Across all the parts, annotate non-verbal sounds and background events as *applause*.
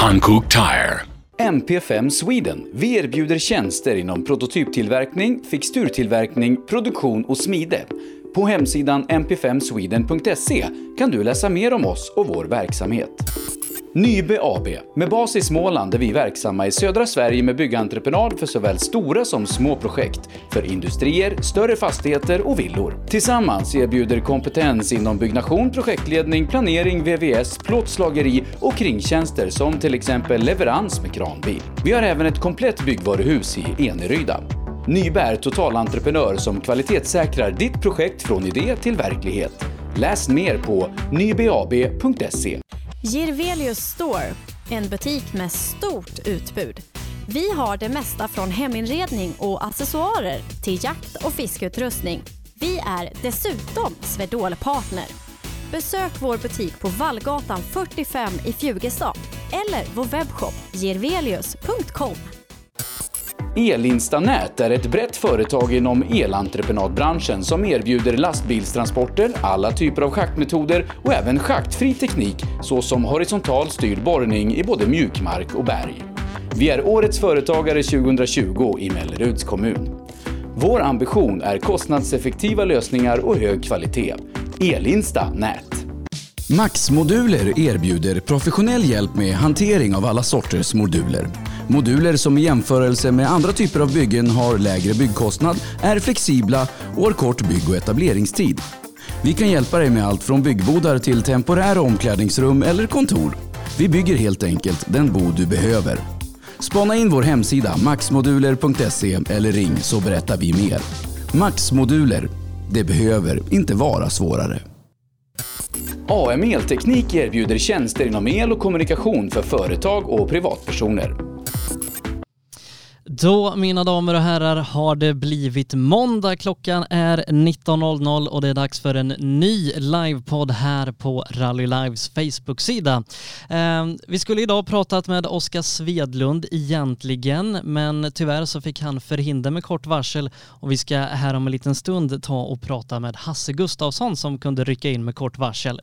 Hankook Tire. MP5 Sweden. Vi erbjuder tjänster inom prototyptillverkning, fixturtillverkning, produktion och smide. På hemsidan mp5sweden.se kan du läsa mer om oss och vår verksamhet. Nybe AB. Med bas i Småland är vi verksamma i södra Sverige med byggentreprenad för såväl stora som små projekt, för industrier, större fastigheter och villor. Tillsammans erbjuder kompetens inom byggnation, projektledning, planering, VVS, plåtslageri och kringtjänster som till exempel leverans med kranbil. Vi har även ett komplett byggvaruhus i Eneryda. Nybe är totalentreprenör som kvalitetssäkrar ditt projekt från idé till verklighet. Läs mer på nybeab.se. Girvelius Store, en butik med stort utbud. Vi har det mesta från heminredning och accessoarer till jakt och fiskeutrustning. Vi är dessutom Swedol-partner. Besök vår butik på Vallgatan 45 i Fjugestad eller vår webbshop girvelius.com. Elinstanät är ett brett företag inom elentreprenadbranschen som erbjuder lastbilstransporter, alla typer av schaktmetoder och även schaktfri teknik såsom horisontal styrd borrning i både mjukmark och berg. Vi är Årets Företagare 2020 i Melleruds kommun. Vår ambition är kostnadseffektiva lösningar och hög kvalitet. Elinsta Nät. Max Moduler erbjuder professionell hjälp med hantering av alla sorters moduler. Moduler som i jämförelse med andra typer av byggen har lägre byggkostnad, är flexibla och har kort bygg och etableringstid. Vi kan hjälpa dig med allt från byggbodar till temporära omklädningsrum eller kontor. Vi bygger helt enkelt den bod du behöver. Spana in vår hemsida maxmoduler.se eller ring så berättar vi mer. Maxmoduler, Det behöver inte vara svårare. AM Elteknik erbjuder tjänster inom el och kommunikation för företag och privatpersoner. Då, mina damer och herrar, har det blivit måndag. Klockan är 19.00 och det är dags för en ny livepodd här på Rally Lives Facebook-sida. Eh, vi skulle idag pratat med Oskar Svedlund egentligen, men tyvärr så fick han förhinder med kort varsel och vi ska här om en liten stund ta och prata med Hasse Gustafsson som kunde rycka in med kort varsel.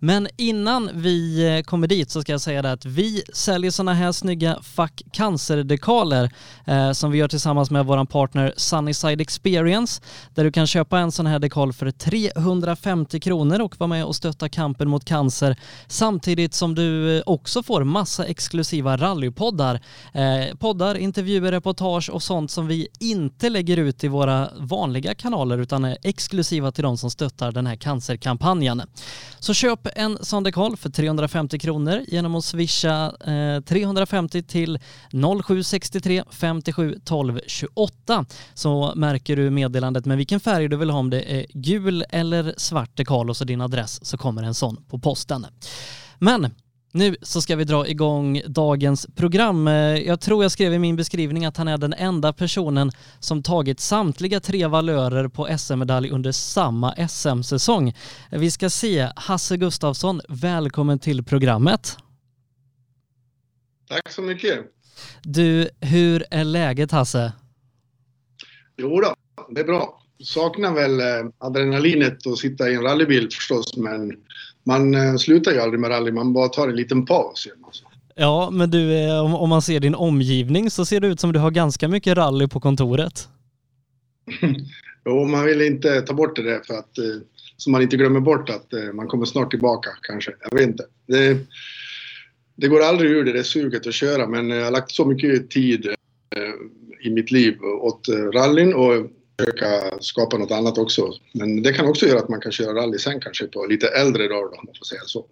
Men innan vi eh, kommer dit så ska jag säga det att vi säljer sådana här snygga Fuck Cancer-dekaler eh, Eh, som vi gör tillsammans med vår partner Sunnyside Experience där du kan köpa en sån här dekal för 350 kronor och vara med och stötta kampen mot cancer samtidigt som du eh, också får massa exklusiva rallypoddar. Eh, poddar, intervjuer, reportage och sånt som vi inte lägger ut i våra vanliga kanaler utan är exklusiva till de som stöttar den här cancerkampanjen. Så köp en sån dekal för 350 kronor genom att swisha eh, 350 till 0763 50 57 12 28 så märker du meddelandet med vilken färg du vill ha om det är gul eller svart dekal och så din adress så kommer en sån på posten. Men nu så ska vi dra igång dagens program. Jag tror jag skrev i min beskrivning att han är den enda personen som tagit samtliga tre valörer på SM-medalj under samma SM-säsong. Vi ska se Hasse Gustafsson, välkommen till programmet. Tack så mycket. Du, hur är läget Hasse? Jo då, det är bra. Saknar väl eh, adrenalinet att sitta i en rallybil förstås, men man eh, slutar ju aldrig med rally. Man bara tar en liten paus. Ja, men du, eh, om, man ser din omgivning så ser det ut som du har ganska mycket rally på kontoret. *laughs* Jo, man vill inte ta bort det där för att så man inte glömmer bort att man kommer snart tillbaka kanske. Jag vet inte. Det, det går aldrig ur det där suget att köra, men jag har lagt så mycket tid eh, i mitt liv åt eh, rallyn och försöka skapa något annat också. Men det kan också göra att man kan köra rally sen kanske på lite äldre dagar om man får säga så.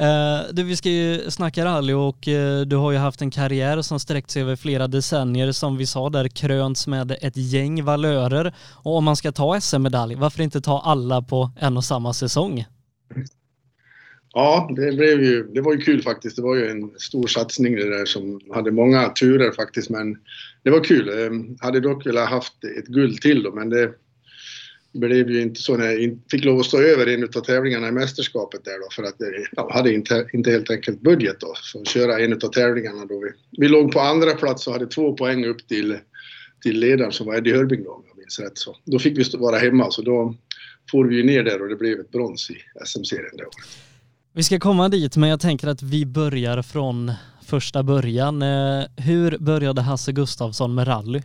Uh, du, vi ska ju snacka rally och uh, du har ju haft en karriär som sträckt sig över flera decennier som vi sa där krönts med ett gäng valörer. Och om man ska ta SM-medalj, varför inte ta alla på en och samma säsong? Ja, det blev ju, det var ju kul faktiskt. Det var ju en stor satsning det där som hade många turer faktiskt, men det var kul. Jag hade dock velat haft ett guld till då, men det blev ju inte så när jag fick lov att stå över en av tävlingarna i mästerskapet där då för att jag hade inte, inte helt enkelt budget då för att köra en av tävlingarna då vi, vi låg på andra plats och hade två poäng upp till, till ledaren som var Eddie Hörbing då om jag minns rätt så. Då fick vi stå- vara hemma så då får vi ju ner där och det blev ett brons i SM-serien det året. Vi ska komma dit, men jag tänker att vi börjar från, första början. Eh, hur började Hasse Gustafsson med rally?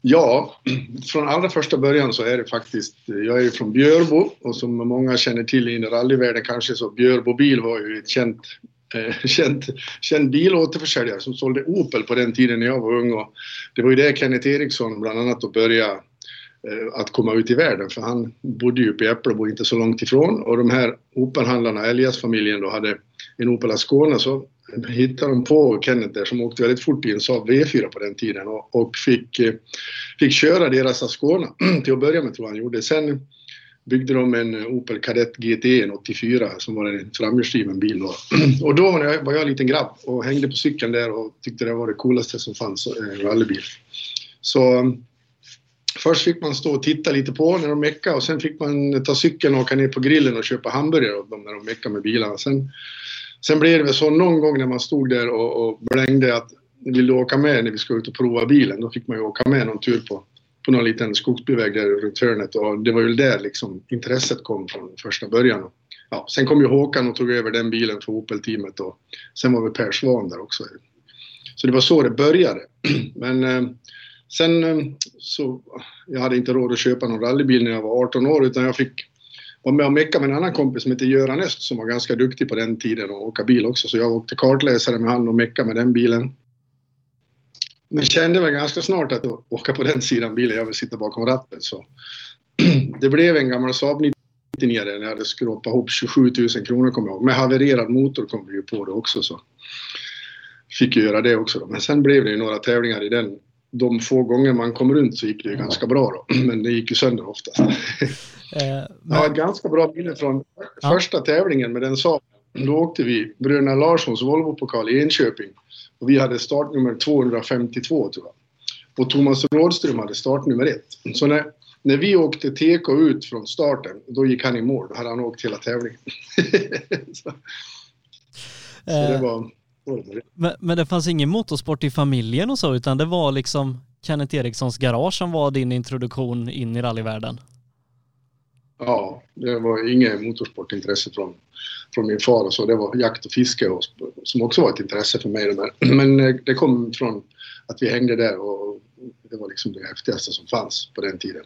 Ja, *clears throat* från allra första början så är det faktiskt, jag är från Björbo och som många känner till i rallyvärlden kanske så Björbo bil var ju ett känt, eh, *laughs* känt, känd bilåterförsäljare som sålde Opel på den tiden när jag var ung och det var ju där Kenneth Eriksson bland annat då började Eh, att komma ut i världen för han bodde ju uppe i Äpplebo inte så långt ifrån och de här Opelhandlarna, Elias-familjen då hade en Opel Ascona så hittade de på Kenneth där som åkte väldigt fort i en Saab V4 på den tiden och, och fick, eh, fick köra deras Ascona *clears throat* till att börja med tror jag han gjorde. Sen byggde de en Opel Kadett GT 84 som var en framhjulsdriven bil då. *clears throat* Och då var jag, var jag en liten grabb och hängde på cykeln där och tyckte det var det coolaste som fanns, eh, en rallybil. Så Först fick man stå och titta lite på när de meckade och sen fick man ta cykeln och åka ner på grillen och köpa hamburgare åt dem när de meckade med bilarna. Sen Sen blev det väl så någon gång när man stod där och, och blängde att vill du åka med när vi ska ut och prova bilen? Då fick man ju åka med någon tur på, på någon liten skogsbilväg där runt hörnet och det var ju där liksom intresset kom från första början. Ja, sen kom ju Håkan och tog över den bilen för Opel-teamet och sen var väl Per Svan där också. Så det var så det började. *clears throat* Men eh, sen ehm, så, jag hade inte råd att köpa någon rallybil när jag var 18 år utan jag fick vara med och mecka med en annan kompis som heter Göran Öst som var ganska duktig på den tiden och åka bil också. Så jag åkte kartläsare med han och mecka med den bilen. Men kände väl ganska snart att åka på den sidan bilen, jag vill sitta bakom ratten. Så *clears throat* det blev en gammal Saab 99 när jag hade skrapat ihop 27 000 kronor kommer jag ihåg. Med havererad motor kom vi ju på det också så fick ju göra det också då. Men sen blev det ju några tävlingar i den. De få gånger man kom runt så gick det ju ganska bra då. *clears throat* Men det gick ju sönder oftast. Eh, *laughs* men... Ja, ganska bra minne från ja. första tävlingen med den Saaben. Då åkte vi Bröderna Larssons Volvo-pokal i Enköping. Och vi hade startnummer 252 tror jag. Och Thomas Rådström hade startnummer ett. Så när, när vi åkte TK ut från starten, då gick han i mål. Då hade han åkt hela tävlingen. *laughs* så, så det eh, var... Men, men det fanns ingen motorsport i familjen och så, utan det var liksom Kenneth Erikssons garage som var din introduktion in i rallyvärlden? Ja, det var inget motorsportintresse från, från min far och så. Det var jakt och fiske och, som också var ett intresse för mig. *clears throat* Men eh, det kom från att vi hängde där och det var liksom det häftigaste som fanns på den tiden.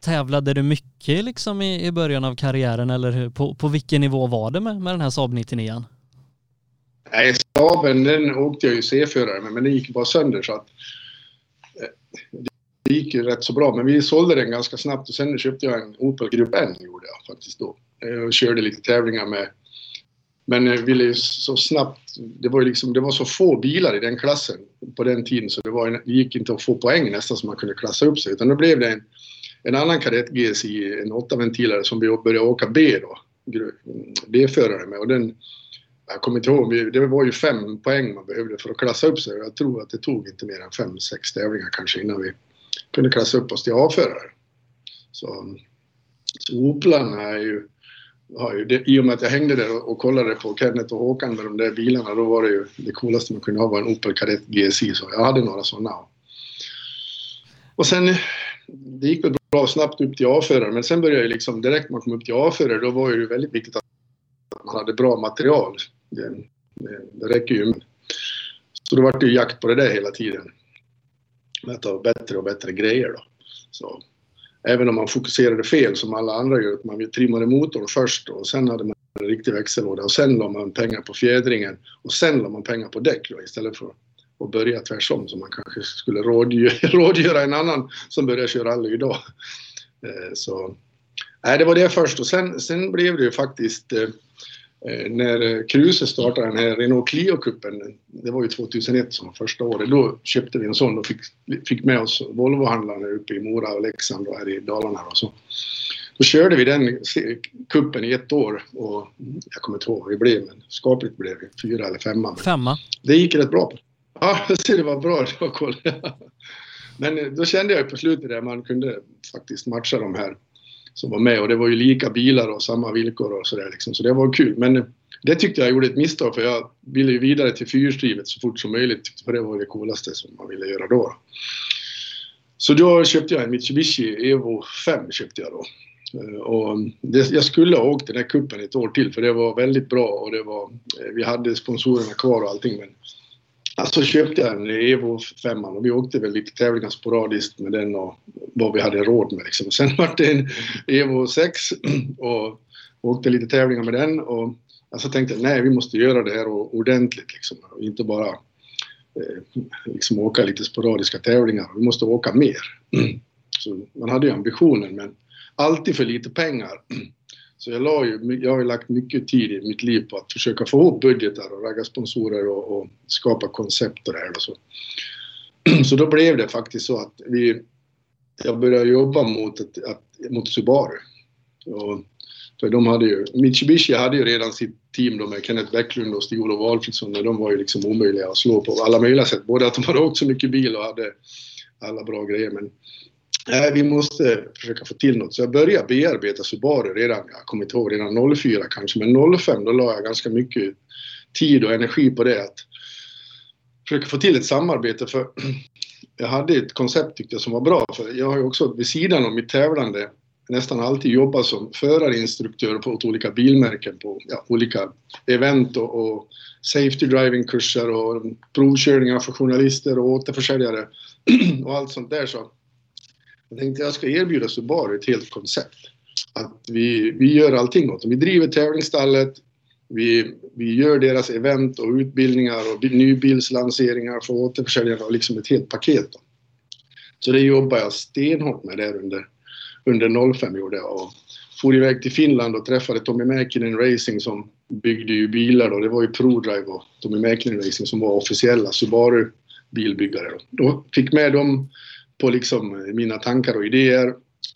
Tävlade du mycket liksom i, i början av karriären eller på, på vilken nivå var det med, med den här Saab 99? Nej, Saaben den åkte jag ju C-förare med men den gick bara sönder så att eh, det gick ju rätt så bra, men vi sålde den ganska snabbt och sen köpte jag en Opel Grupp N gjorde jag faktiskt då. Eh, och körde lite tävlingar med. Men eh, ville ju så snabbt, det var ju liksom, det var så få bilar i den klassen på den tiden så det, var, det gick inte att få poäng nästan så man kunde klassa upp sig. Utan då blev det en, en annan kadett GSI, en 8-ventilare som vi började åka B då. Mm, B-förare med och den, jag kommer inte ihåg, det var ju fem poäng man behövde för att klassa upp sig. Jag tror att det tog inte mer än fem, sex tävlingar kanske innan vi kunde klassa upp oss till A-förare. Så, så Oplarna är ju, har ju det, I och med att jag hängde där och kollade på Kenneth och Håkan med de där bilarna, då var det ju det coolaste man kunde ha var en Opel Kadett GSI, så jag hade några sådana. Och sen, det gick väl bra snabbt upp till A-förare, men sen började jag liksom, direkt när man kom upp till A-förare, då var det ju väldigt viktigt att man hade bra material. Det, det, det räcker ju. Så då var det ju jakt på det där hela tiden med att ha bättre och bättre grejer då. Så, även om man fokuserade fel som alla andra gör, att man trimmade motorn först och sen hade man en riktig växellåda och sen la man pengar på fjädringen och sen la man pengar på däck då, istället för att börja tvärsom som man kanske skulle rådgöra, *laughs* rådgöra en annan som börjar köra rally idag. Eh, så, nej, det var det först och sen, sen blev det ju faktiskt eh, Eh, när Kruse startade den här Renault Clio-cupen, det var ju 2001 som var första året, då köpte vi en sån och fick, fick med oss Volvo-handlarna uppe i Mora och Leksand och här i Dalarna. Och så. Då körde vi den kuppen i ett år och jag kommer inte ihåg vad vi blev, men skapligt blev vi. Fyra eller femma. Femma? Det gick rätt bra. *laughs* Ja, det var bra. Det var cool. Men eh, då kände jag på slutet att man kunde faktiskt matcha de här som var med och det var ju lika bilar och samma villkor och sådär liksom. Så det var kul. Men eh, det tyckte jag gjorde ett misstag för jag ville ju vidare till fyrhjulsdrivet så fort som möjligt för det var det coolaste som man ville göra då. Så då köpte jag en Mitsubishi Evo 5 köpte jag då. Eh, och mm, det, jag skulle ha åkt den här kuppen ett år till för det var väldigt bra och det var, vi hade sponsorerna kvar och allting. Men alltså köpte jag en Evo 5 och vi åkte väl lite tävlingar sporadiskt med den och vad vi hade råd med. Liksom. Sen *laughs* var det en Evo 6 *clears throat* och åkte lite tävlingar med den och alltså tänkte nej, vi måste göra det här ordentligt liksom. Och inte bara eh, liksom åka lite sporadiska tävlingar. Vi måste åka mer. *clears throat* Så man hade ju ambitionen men alltid för lite pengar. *clears throat* Så jag, la ju, jag har ju lagt mycket tid i mitt liv på att försöka få ihop budgetar och ragga sponsorer och, och skapa koncept och det här och så. *clears throat* Så då blev det faktiskt så att vi, jag började jobba mot, ett, att, mot Subaru. Och, för de hade ju, Mitsubishi hade ju redan sitt team då med Kenneth Bäcklund och Stig-Olof Alfredsson och de var ju liksom omöjliga att slå på alla möjliga sätt. Både att de hade åkt så mycket bil och hade alla bra grejer men Nej, vi måste försöka få till något. Så jag började bearbeta Subaru redan, jag kommer inte ihåg, redan 04 kanske, men 05 då la jag ganska mycket tid och energi på det. Att försöka få till ett samarbete för *clears throat* jag hade ett koncept tyckte jag som var bra. För jag har ju också vid sidan av mitt tävlande nästan alltid jobbat som förarinstruktör på olika bilmärken på ja, olika event och, och safety driving-kurser och provkörningar för journalister och återförsäljare *clears throat* och allt sånt där. Så jag tänkte jag ska erbjuda Subaru ett helt koncept. Att vi, vi gör allting åt dem. Vi driver tävlingsstallet, vi, vi gör deras event och utbildningar och nybilslanseringar för återförsäljare och liksom ett helt paket. Då. Så det jobbar jag stenhårt med där under, under 05 gjorde jag. Och for iväg till Finland och träffade Tommy Mäkinen Racing som byggde ju bilar då. Det var ju ProDrive och Tommy Mäkinen Racing som var officiella Subaru bilbyggare. Då, då fick med dem på liksom eh, mina tankar och idéer.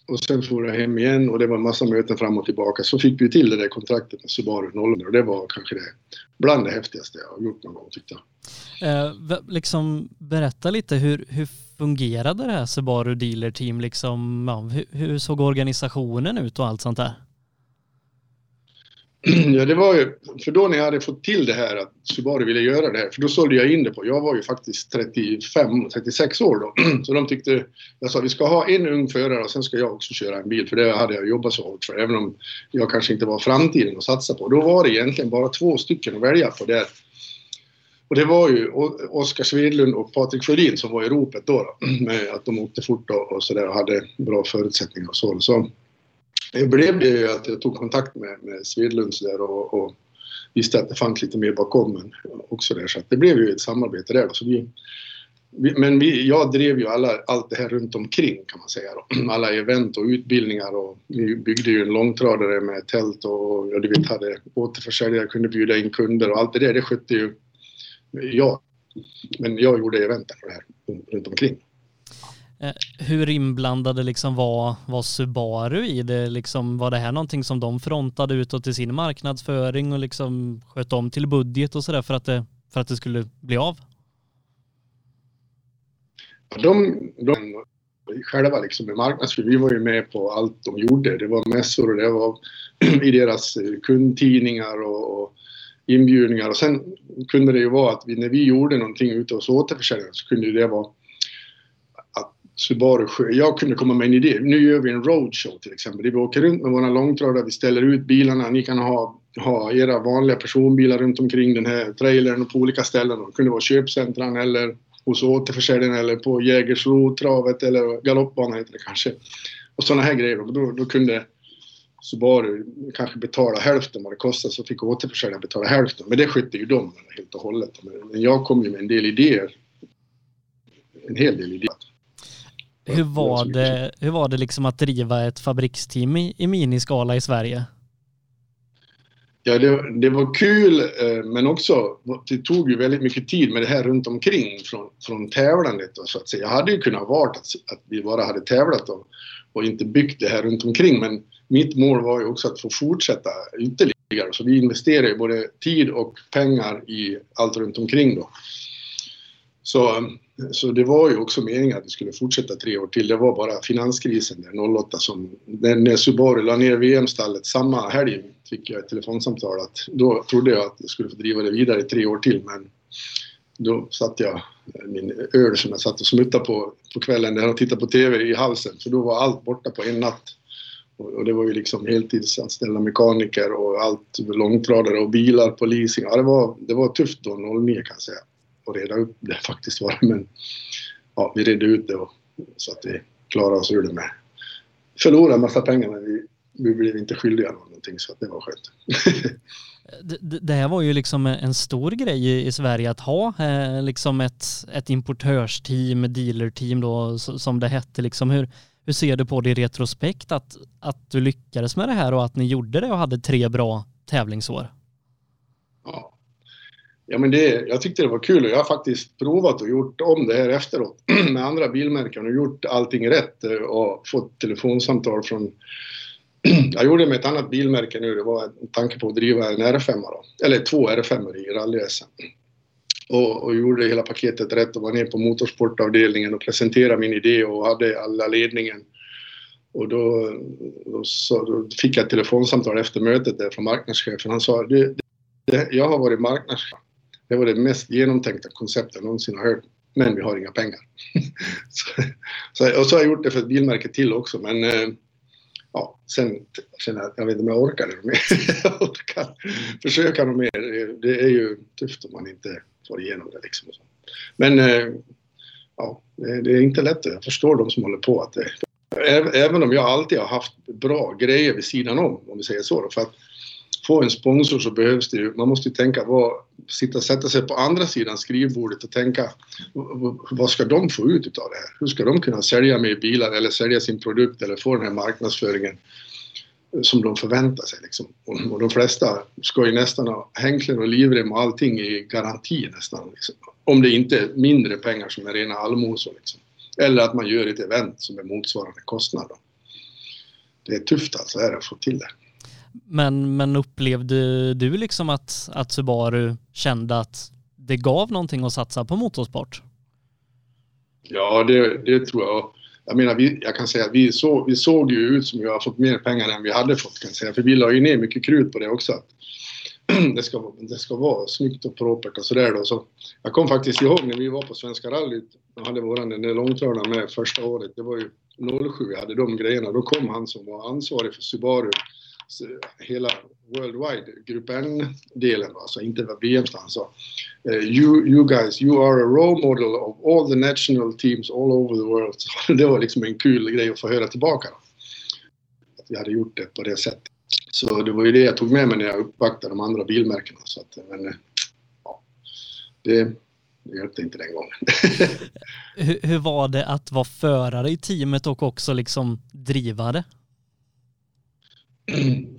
Och sen for jag hem igen och det var en massa möten fram och tillbaka. Så fick vi till det där kontraktet med Subaru 00 och det var kanske det bland det häftigaste jag har gjort någon gång tyckte jag. Eh, liksom berätta lite hur, hur fungerade det här Subaru Dealer Team liksom? Ja, hur, hur såg organisationen ut och allt sånt där? *clears throat* Ja, det var ju, för då när jag hade fått till det här att Subaru ville göra det här, för då sålde jag in det på, jag var ju faktiskt 35, 36 år då, *clears throat* så de tyckte, jag sa vi ska ha en ung förare och sen ska jag också köra en bil, för det hade jag jobbat så hårt för, även om jag kanske inte var framtiden att satsa på. Då var det egentligen bara två stycken att välja på där. Och det var ju Oskar Svedlund och Patrik Sjödin som var i ropet då, då *clears throat* med att de åkte fort och, och sådär och hade bra förutsättningar och så. så det blev det ju att jag tog kontakt med, med Svedlunds där och, och visste att det fanns lite mer bakom men också där så att det blev ju ett samarbete där. Så vi, vi, men vi, jag drev ju alla, allt det här runt omkring kan man säga då. *clears throat* Alla event och utbildningar och vi byggde ju en långtradare med tält och ja, du vet hade återförsäljare, kunde bjuda in kunder och allt det där det skötte ju jag. Men jag gjorde eventen för det här runt omkring. Eh, hur inblandade liksom var, var Subaru i det? Liksom, var det här någonting som de frontade utåt i sin marknadsföring och liksom sköt om till budget och sådär för, att det, för att det skulle bli av? De, de själva liksom med marknadsföring, vi var ju med på allt de gjorde. Det var mässor och det var *clears throat* i deras eh, kundtidningar och, och inbjudningar och sen kunde det ju vara att vi, när vi gjorde någonting ute hos återförsäljare så kunde det vara Subaru Jag kunde komma med en idé. Nu gör vi en roadshow till exempel. Vi åker runt med våra långtradare, vi ställer ut bilarna. Ni kan ha, ha era vanliga personbilar runt omkring den här trailern och på olika ställen. Det kunde vara köpcentran eller hos återförsäljaren eller på Jägersro-travet eller galoppbanan heter det kanske. Och sådana här grejer. Då, då kunde Subaru kanske betala hälften vad det kostade så fick återförsäljaren betala hälften. Men det skötte ju de helt och hållet. Men jag kom ju med en del idéer. En hel del idéer. Hur var det, hur var det liksom att driva ett fabriksteam i, i miniskala i Sverige? Ja, det, det, var kul, eh, men också det tog ju väldigt mycket tid med det här runt omkring från, från tävlandet. Så att säga. Jag hade ju kunnat vara att, att vi bara hade tävlat och, och inte byggt det här runt omkring, men mitt mål var ju också att få fortsätta ytterligare. Så vi investerade ju både tid och pengar i allt runt omkring då. Så så det var ju också meningen att vi skulle fortsätta tre år till. Det var bara finanskrisen där 08 som, när Subaru la ner VM-stallet samma helg fick jag ett telefonsamtal att då trodde jag att jag skulle få driva det vidare i tre år till men då satt jag min öl som jag satt och smuttade på på kvällen där och tittade på TV i halsen för då var allt borta på en natt. Och det var ju liksom heltidsanställda mekaniker och allt, långtradare och bilar på leasing. Ja, det var, det var tufft då, 09 kan jag säga. Och reda upp det *laughs* faktiskt var det. Men ja, vi redde ut det och, så att vi klarade oss ur det med. Förlorade en massa pengar men vi, vi blev inte skyldiga någonting så att det var skönt. *laughs* det, det här var ju liksom en stor grej i Sverige att ha eh, liksom ett, ett importörsteam, dealerteam då som det hette liksom. Hur, hur ser du på det i retrospekt att, att du lyckades med det här och att ni gjorde det och hade tre bra tävlingsår? Ja, ja men det, jag tyckte det var kul och jag har faktiskt provat och gjort om det här efteråt *clears throat* med andra bilmärken och gjort allting rätt eh, och fått telefonsamtal från *clears throat* jag gjorde det med ett annat bilmärke nu, det var en tanke på att driva en R5 då, eller två R5 i rally-SM. Och, och, gjorde hela paketet rätt och var ner på motorsportavdelningen och presenterade min idé och hade alla ledningen. Och då, då, så, då fick jag ett telefonsamtal efter mötet där från marknadschefen. Han sa det, det, jag har varit marknadschef. Det var det mest genomtänkta konceptet jag någonsin har hört. Men vi har inga pengar. *laughs* så, så, och så har jag gjort det för ett bilmärke till också. Men eh, ja, sen känner jag att jag vet inte om jag orkar det mer. *laughs* jag orkar försöka något mer. Det är ju tufft om man inte får igenom det liksom. Men eh, ja, det är inte lätt. Jag förstår de som håller på att det, Även om jag alltid har haft bra grejer vid sidan om, om vi säger så. För att få en sponsor så behövs det ju, man måste ju tänka vad, sitta sätta sig på andra sidan skrivbordet och tänka vad ska de få ut av det här? Hur ska de kunna sälja mer bilar eller sälja sin produkt eller få den här marknadsföringen som de förväntar sig liksom. Och, de flesta ska ju nästan ha hänklen och livrem och allting i garanti nästan. Liksom. Om det inte är mindre pengar som är rena allmosor liksom. Eller att man gör ett event som är motsvarande kostnad. Då. Det är tufft alltså är det att få till det. Men, men upplevde du liksom att, att Subaru kände att det gav någonting att satsa på motorsport? Ja, det, det tror jag. Jag menar, vi, jag kan säga att vi, så, vi såg ju ut som vi har fått mer pengar än vi hade fått kan jag säga. För vi la ju ner mycket krut på det också. Att *clears throat* det, ska, det ska vara snyggt och propert och sådär då. Så jag kom faktiskt ihåg när vi var på Svenska rallyt och hade våran långtradare med första året. Det var ju 07 vi hade de grejerna. Då kom han som var ansvarig för Subaru Alltså, hela Worldwide, Grupp N-delen, alltså inte VM Han sa eh, you, you guys, you are a role model of all the national teams all over the world. *laughs* Så det var liksom en kul grej att få höra tillbaka. Att vi hade gjort det på det sättet. Så det var ju det jag tog med mig när jag uppvaktade de andra bilmärkena. Så att, eh, men, eh, ja, det, det hjälpte inte den gången. *laughs* hur, hur var det att vara förare i teamet och också liksom drivare?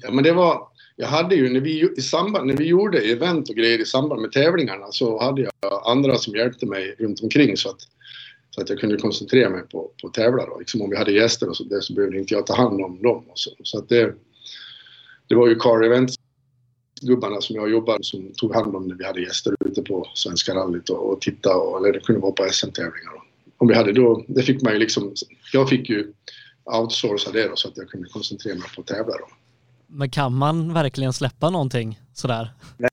Ja, men det var... Jag hade ju när vi, i samband, när vi gjorde event och grejer i samband med tävlingarna så hade jag andra som hjälpte mig runt omkring så att, så att jag kunde koncentrera mig på, på att tävla. Då. Liksom om vi hade gäster och så, där så behövde inte jag ta hand om dem. Och så så att det, det var ju car events gubbarna som jag jobbade som tog hand om när vi hade gäster ute på Svenska rallyt och, och titta och, eller det kunde vara på SM-tävlingar. Om vi hade då, det fick man ju liksom, jag fick ju outsourca det då, så att jag kunde koncentrera mig på att tävla. Då. Men kan man verkligen släppa någonting sådär? Nej,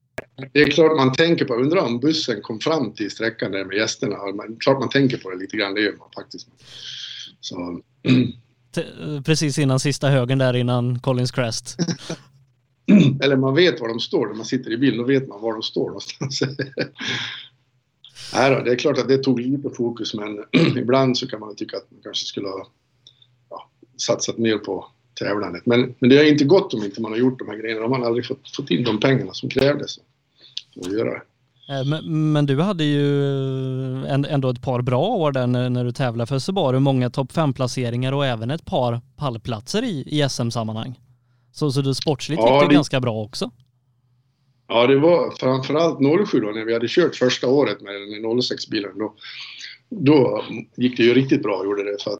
det är klart man tänker på, undrar om bussen kom fram till sträckan där med gästerna. Klart man tänker på det lite grann, det gör man faktiskt. Så. Precis innan sista högen där innan Collins Crest. *clears throat* Eller man vet var de står när man sitter i bilen, då vet man var de står någonstans. *laughs* Nej då, det är klart att det tog lite fokus men *clears throat* ibland så kan man tycka att man kanske skulle ha satsat mer på tävlandet. Men, men det har inte gått om inte man har gjort de här grejerna. De har aldrig fått, fått in de pengarna som krävdes för att göra det. Eh, men, men, du hade ju ändå ett par bra år där när, när du tävlade för Subaru. Många topp 5-placeringar och även ett par pallplatser i, i SM-sammanhang. Så, så du sportsligt ja, gick det, det ganska bra också. Ja, det var framförallt 07 då när vi hade kört första året med den 06-bilen. Då, då gick det ju riktigt bra, gjorde det. För att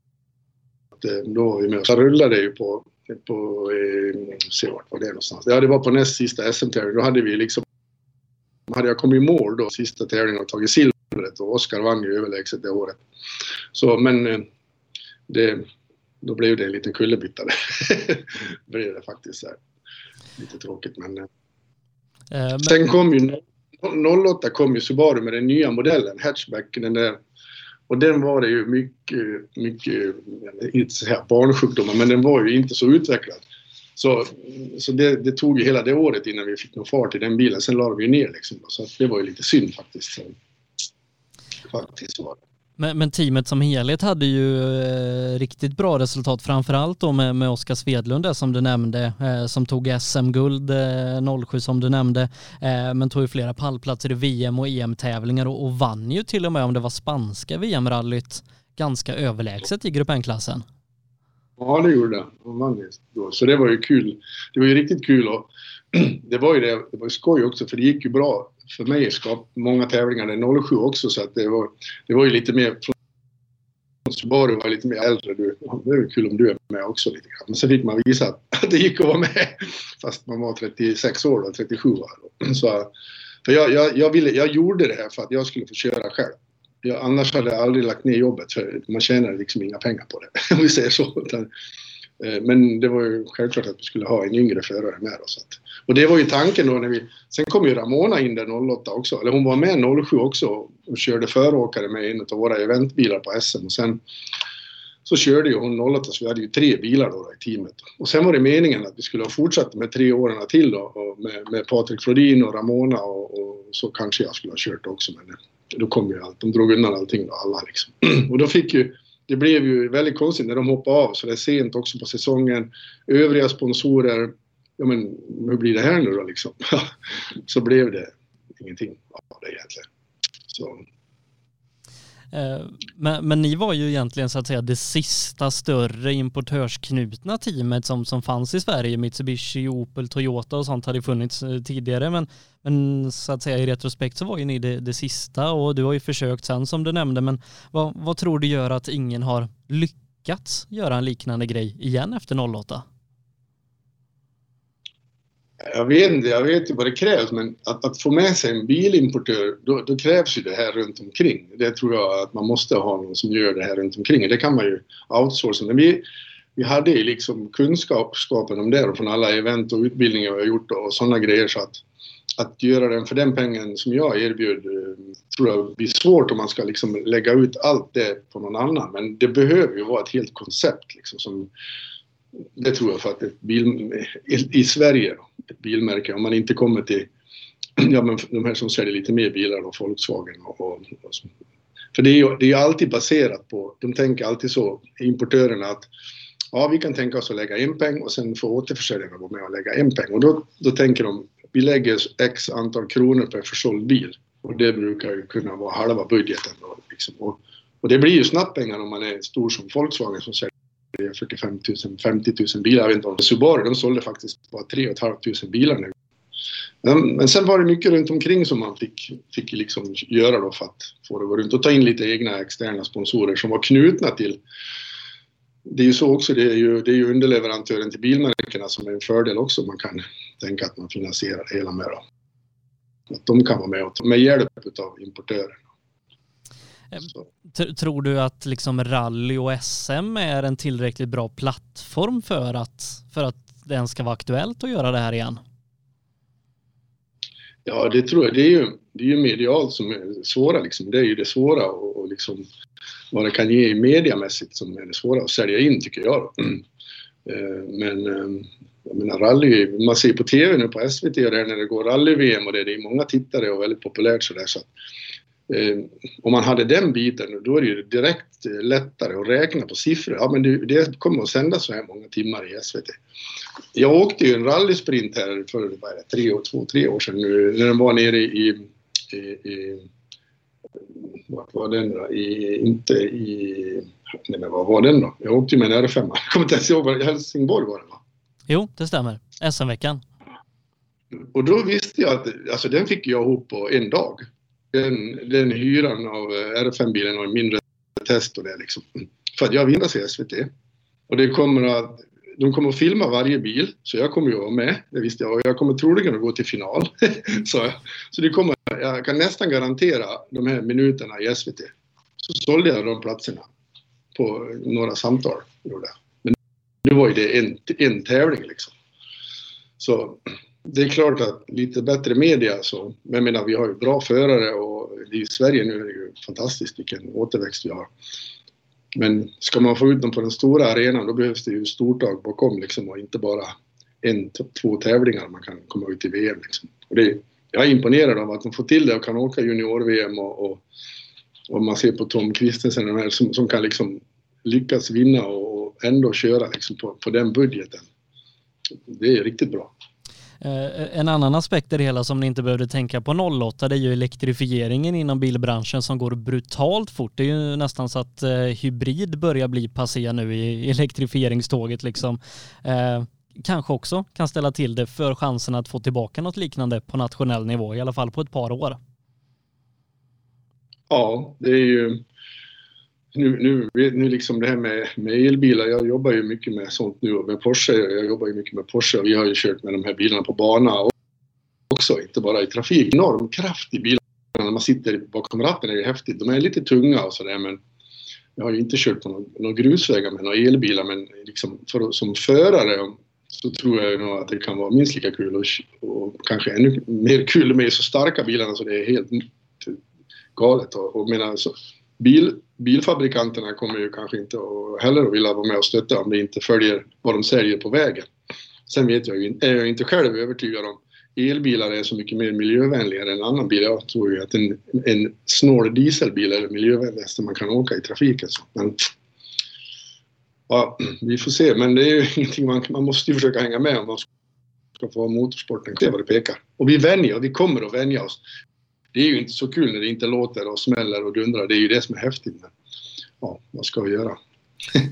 Eh, då var vi med. Så rullade det ju på, på eh, se vart var det någonstans. Ja, det var på näst sista SM-tävlingen. Då hade vi liksom, hade jag kommit i mål då sista tävlingen och tagit silvret och Oskar vann ju överlägset det året. Så men eh, det, då blev det en liten kullerbytta *laughs* blev det faktiskt. Här. Lite tråkigt men, eh, men... Sen kom ju 08 kom ju Subaru med den nya modellen, hatchback, den där och den var det ju mycket, mycket, inte säga barnsjukdomar, men den var ju inte så utvecklad. Så, så det, det, tog ju hela det året innan vi fick någon fart i den bilen. Sen la vi ner liksom. Så det var ju lite synd faktiskt. Faktiskt var det. Men, men, teamet som helhet hade ju eh, riktigt bra resultat, framförallt då med, med Oskar Svedlund där, som du nämnde, eh, som tog SM-guld eh, 07 som du nämnde, eh, men tog ju flera pallplatser i VM och EM-tävlingar och, och, vann ju till och med om det var spanska VM-rallyt ganska överlägset i Grupp N-klassen. Ja, det gjorde det. Vann det då. Så det var ju kul. Det var ju riktigt kul och *clears throat* det var ju det, det var ju skoj också för det gick ju bra för mig skap, många tävlingar där 07 också så att det var, det var ju lite mer Subaru var lite mer äldre. Du, det är kul om du är med också lite grann. Men sen fick man visa att det gick att vara med fast man var 36 år och 37 år. Så, för jag, jag, jag, ville, jag gjorde det här för att jag skulle få köra själv. Jag, annars hade jag aldrig lagt ner jobbet för man tjänar liksom inga pengar på det *laughs* om vi säger så. Utan, Eh, men det var ju självklart att vi skulle ha en yngre förare med oss. Och det var ju tanken då när vi... Sen kom ju Ramona in där 08 också, eller hon var med 07 också och körde föråkare med en av våra eventbilar på SM och sen så körde ju hon 08 så vi hade ju tre bilar då, i teamet. Och sen var det meningen att vi skulle ha fortsatt med tre åren till då med, med Patrik Flodin och Ramona och, och, så kanske jag skulle ha kört också men då kom ju allt, de drog undan allting då, alla liksom. *clears throat* Och då fick ju det blev ju väldigt konstigt när de hoppade av så det är sent också på säsongen. Övriga sponsorer, ja men hur blir det här nu då liksom? *laughs* så blev det ingenting av det egentligen. Så. Eh, men, men, ni var ju egentligen så att säga det sista större importörsknutna teamet som, som fanns i Sverige. Mitsubishi, Opel, Toyota och sånt hade funnits eh, tidigare men, men så att säga i retrospekt så var ju ni det, det sista och du har ju försökt sen som du nämnde men vad, vad tror du gör att ingen har lyckats göra en liknande grej igen efter 08? Jag vet inte, jag vet ju vad det krävs men att, att få med sig en bilimportör då, då, krävs ju det här runt omkring. Det tror jag att man måste ha någon som gör det här runt omkring. Det kan man ju outsourca. Men vi, vi hade ju liksom kunskapen om det från alla event och utbildningar vi har gjort och sådana grejer så att att göra den för den pengen som jag erbjöd eh, tror jag blir svårt om man ska liksom lägga ut allt det på någon annan. Men det behöver ju vara ett helt koncept liksom som det tror jag för att ett bil, i Sverige, ett bilmärke, om man inte kommer till *clears throat* ja, men de här som säljer lite mer bilar då, Volkswagen och, och, och För det är ju det är alltid baserat på, de tänker alltid så, importörerna att ja, vi kan tänka oss att lägga en peng och sen får återförsäljarna gå med och lägga en peng. Och då, då tänker de, vi lägger x antal kronor per försåld bil. Och det brukar ju kunna vara halva budgeten då. Liksom. Och, och det blir ju snabbt pengar om man är stor som Volkswagen som säljer 45 000, 50 000 bilar. Jag vet inte om Subaru, de sålde faktiskt bara 3 500 bilar nu. Men, men sen var det mycket runt omkring som man fick, fick liksom göra då för att få det att gå runt och ta in lite egna externa sponsorer som var knutna till det är ju så också, det är ju, det är ju underleverantören till bilmärkena som är en fördel också. Man kan tänka att man finansierar det hela med då. Att de kan vara med och ta med hjälp av importören. Tror du att liksom rally och SM är en tillräckligt bra plattform för att, för att det ens ska vara aktuellt att göra det här igen? Ja, det tror jag. Det är ju, det är ju medialt som är svåra liksom. Det är ju det svåra och, och liksom vad det kan ge mediamässigt som är det svåra att sälja in tycker jag. *clears throat* Eh, men eh, jag menar rally, man ser på TV nu på SVT och där när det går rally-VM och det, det är många tittare och väldigt populärt sådär så om man hade den biten, då är det ju direkt eh, lättare att räkna på siffror. Ja, men det, det kommer att sändas så här många timmar i SVT. Jag åkte ju en rallysprint här för vad är det, tre, två, tre år sedan nu, när den var nere i, i, i vart var den då? I, inte i... Nej men vad var den då? Jag åkte ju med en R5. *laughs* Jag kommer inte ens ihåg. Helsingborg var det va? Jo, det stämmer. SM-veckan. Och då visste jag att alltså, den fick jag ihop på en dag den, den hyran av eh, R5-bilen och en mindre test och det liksom. För att jag vill se SVT. Och det kommer att, de kommer att filma varje bil, så jag kommer ju vara med, det visste jag. Och jag kommer troligen att gå till final. *laughs* så, så det kommer, jag kan nästan garantera de här minuterna i SVT. Så sålde jag de platserna på några samtal. Men nu var ju det en, en tävling liksom. Så det är klart att lite bättre media så. Men jag menar, vi har ju bra förare och i Sverige nu är det ju fantastiskt vilken återväxt vi har. Men ska man få ut dem på den stora arenan då behövs det ju stortag bakom liksom och inte bara en, två tävlingar man kan komma ut i VM liksom. Och det, jag är imponerad av att de får till det och kan åka junior-VM och, och, och, man ser på Tom Kristensen de här som, som kan liksom lyckas vinna och ändå köra liksom på, på den budgeten. Det är riktigt bra. Eh, en annan aspekt i det hela som ni inte behövde tänka på 08 det är ju elektrifieringen inom bilbranschen som går brutalt fort. Det är ju nästan så att eh, hybrid börjar bli passé nu i elektrifieringståget liksom. Eh, kanske också kan ställa till det för chansen att få tillbaka något liknande på nationell nivå, i alla fall på ett par år. Ja, det är ju nu, nu, nu liksom det här med, med elbilar, jag jobbar ju mycket med sånt nu och med Porsche, jag jobbar ju mycket med Porsche och vi har ju kört med de här bilarna på bana också, inte bara i trafik. Enorm kraft i bilarna när man sitter bakom ratten är ju häftigt. De är lite tunga och sådär men jag har ju inte kört på några grusvägar med några elbilar men liksom för, som förare så tror jag nog att det kan vara minst lika kul och, och kanske ännu mer kul med så starka bilarna så det är helt galet. Och, och menar, så, bil, bilfabrikanterna kommer ju kanske inte att heller att vilja vara med och stötta om det inte följer vad de säljer på vägen. Sen vet jag ju, är jag inte själv övertygad om elbilar är så mycket mer miljövänliga än en annan bil. Jag tror ju att en, en snål dieselbil är det miljövänligaste man kan åka i trafiken. Men, ja, vi får se, men det är ju *laughs* ingenting man, man måste ju försöka hänga med om man ska få motorsporten. kvar vad det pekar. Och vi vänjer och vi kommer att vänja oss det är ju inte så kul när det inte låter och smäller och dundrar. Det är ju det som är häftigt. Men, ja, vad ska vi göra? *laughs*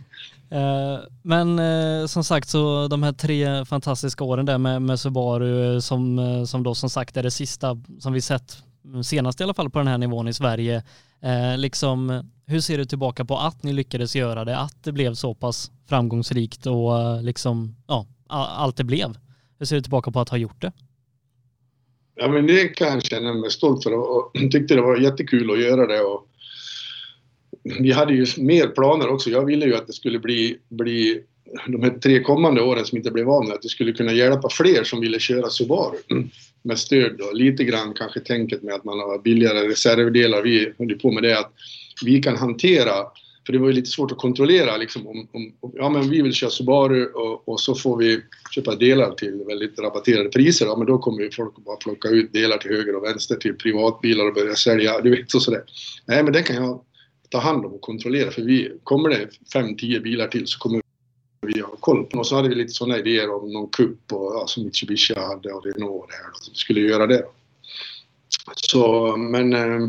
Eh, men eh, som sagt så de här tre fantastiska åren där med, med Subaru eh, som, som då som sagt är det sista som vi sett mm, senast i alla fall på den här nivån i Sverige. liksom, hur ser du tillbaka på att ni lyckades göra det, att det blev så pass framgångsrikt och liksom, ja, allt det blev? Hur ser du tillbaka på att ha gjort det? Ja, men det kan jag känna mig stolt för och *clears throat* tyckte det var jättekul att göra det. Och vi hade ju mer planer också. Jag ville ju att det skulle bli, bli de här tre kommande åren som inte blev av med, att det skulle kunna hjälpa fler som ville köra Subaru *clears throat* med stöd då. Lite grann kanske tänket med att man har billigare reservdelar. Vi höll på med det att vi kan hantera för det var ju lite svårt att kontrollera liksom om, om ja men vi vill köra Subaru och, och, så får vi köpa delar till väldigt rabatterade priser. Ja men då kommer ju folk bara plocka ut delar till höger och vänster till privatbilar och börja sälja, du vet och sådär. Nej men det kan jag ta hand om och kontrollera för vi, kommer det 5-10 bilar till så kommer vi ha koll på. Och så hade vi lite sådana idéer om någon kupp och ja, som Mitsubishi hade och Renault och det här. Så vi skulle göra det. Så men eh,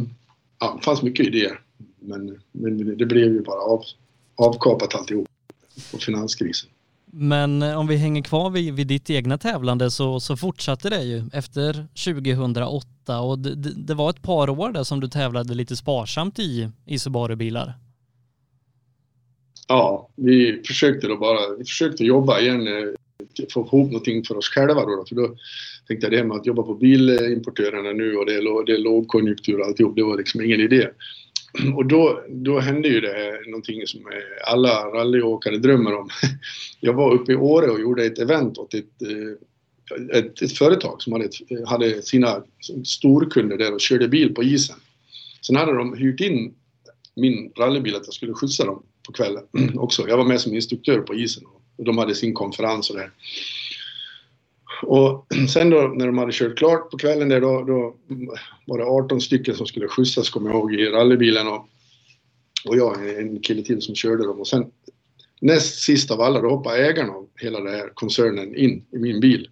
ja, det fanns mycket idéer. Men, men det blev ju bara av, avkapat alltihop på finanskrisen. Men eh, om vi hänger kvar vid, vid ditt egna tävlande så, så fortsatte det ju efter 2008 och det, det, var ett par år där som du tävlade lite sparsamt i, i Subaru-bilar. Ja, vi försökte då bara, vi försökte jobba igen, eh, få ihop någonting för oss själva då. För då tänkte jag det här med att jobba på bilimportörerna nu och det är, det är lågkonjunktur och alltihop, det var liksom ingen idé. Och då, då hände ju det någonting som eh, alla rallyåkare drömmer om. *laughs* Jag var uppe i Åre och gjorde ett event åt ett, eh, ett, ett företag som hade, ett, hade sina storkunder där och körde bil på isen. Sen hade de hyrt in min rallybil att jag skulle skjutsa dem på kvällen *clears throat* också. Jag var med som instruktör på isen och de hade sin konferens och det. Och *clears throat* sen då när de hade kört klart på kvällen där då, då var det 18 stycken som skulle skjutsas kommer jag ihåg i rallybilen och, och jag en kille till som körde dem och sen näst sist av alla då hoppade ägaren av hela den här koncernen in i min bil.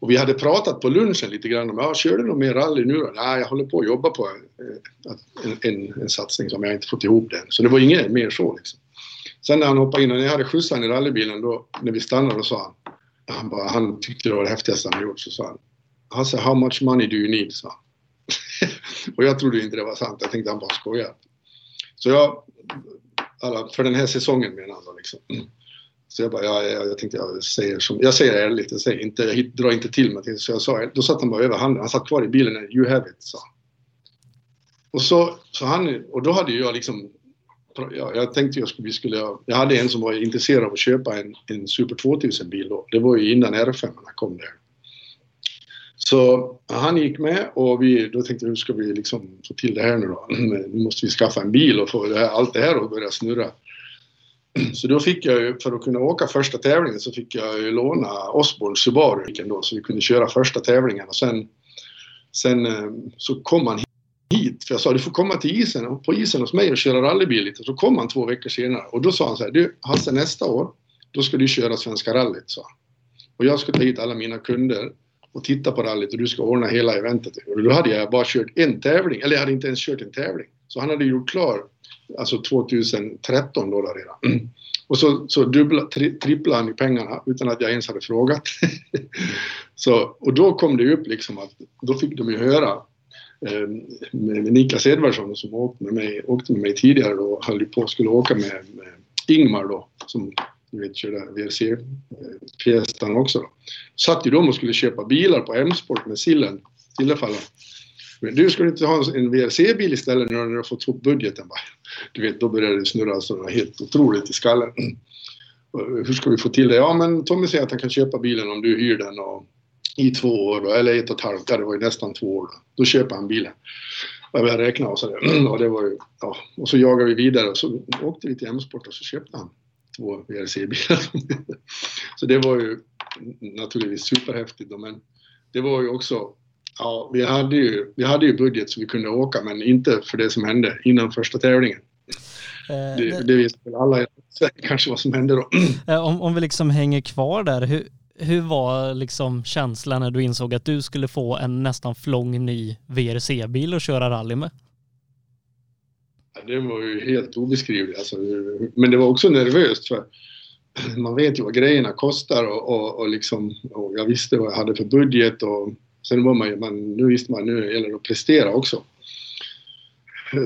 Och vi hade pratat på lunchen lite grann om, ja, kör du något mer rally nu då? Nej, jag håller på att jobba på eh, en, en, en satsning som jag inte fått ihop den. Så det var inget mer så liksom. Sen när han hoppade in och när jag hade skjutsat i rallybilen då, när vi stannade, då sa han han, bara, han tyckte det var det häftigaste han gjort. Så sa han, han sa how much money do you need? sa *laughs* Och jag trodde inte det var sant. Jag tänkte han bara skojar. Så jag, alla, för den här säsongen menar han då liksom. Mm. Så jag bara, ja, jag, jag tänkte jag säger som, jag säger ärligt, jag säger inte, jag drar inte till mig. Så jag sa, då satt han bara över handen, han satt kvar i bilen, you have it, sa Och så, så han, och då hade jag liksom jag, jag tänkte jag skulle, vi skulle, jag hade en som var intresserad av att köpa en, en Super 2000 bil då. Det var ju innan R5 kom där. Så han gick med och vi, då tänkte vi hur ska vi liksom få till det här nu då? Nu måste vi skaffa en bil och få det här, allt det här att börja snurra. Så då fick jag ju, för att kunna åka första tävlingen så fick jag ju låna Osborns Subaru då, så vi kunde köra första tävlingen och sen, sen eh, så kom han hit. För jag sa du får komma till isen, på isen hos mig och köra rallybil lite. Så kom han två veckor senare och då sa han så här, du Hasse nästa år, då ska du köra Svenska rallyt, sa Och jag ska ta hit alla mina kunder och titta på rallyt och du ska ordna hela eventet. Och då hade jag bara kört en tävling, eller jag hade inte ens kört en tävling. Så han hade gjort klar, alltså 2013 då redan. Mm. *clears throat* Och så, så dubbla, tri, tripplade han i pengarna utan att jag ens hade frågat. *laughs* så, och då kom det upp liksom att, då fick de ju höra med Niklas Edvardsson som åkte med mig, åkte med mig tidigare då, höll på skulle åka med, med Ingmar då, som du vet körde VRC-pjäsen också. Då. Satt ju de och skulle köpa bilar på M-sport med Sillen, Sillefallen. Men du, skulle inte ha en VRC-bil istället när du har fått ihop budgeten? Du vet, då började det snurra så helt otroligt i skallen. Hur ska vi få till det? Ja, men Tommy säger att han kan köpa bilen om du hyr den och i två år, då, eller ett och ett halvt, det var ju nästan två år. Då, då köper han bilen. Och jag började räkna och så, *clears throat* och det var ju, ja, och så jagade vi vidare och så åkte vi till M-sport och så köpte han två VRC-bilar. *laughs* så det var ju naturligtvis superhäftigt då, men det var ju också Ja, vi hade, ju, vi hade ju budget så vi kunde åka, men inte för det som hände innan första tävlingen. Eh, det, det visste väl alla kanske vad som hände då. *clears throat* Eh, om, om vi liksom hänger kvar där, hur, hur var liksom känslan när du insåg att du skulle få en nästan flång ny VRC-bil att köra rally med? det var ju helt obeskrivligt. Alltså, men det var också nervöst för man vet ju vad grejerna kostar och, och, och, liksom, och jag visste vad jag hade för budget och sen var man ju, man, nu visste man nu gäller det att prestera också.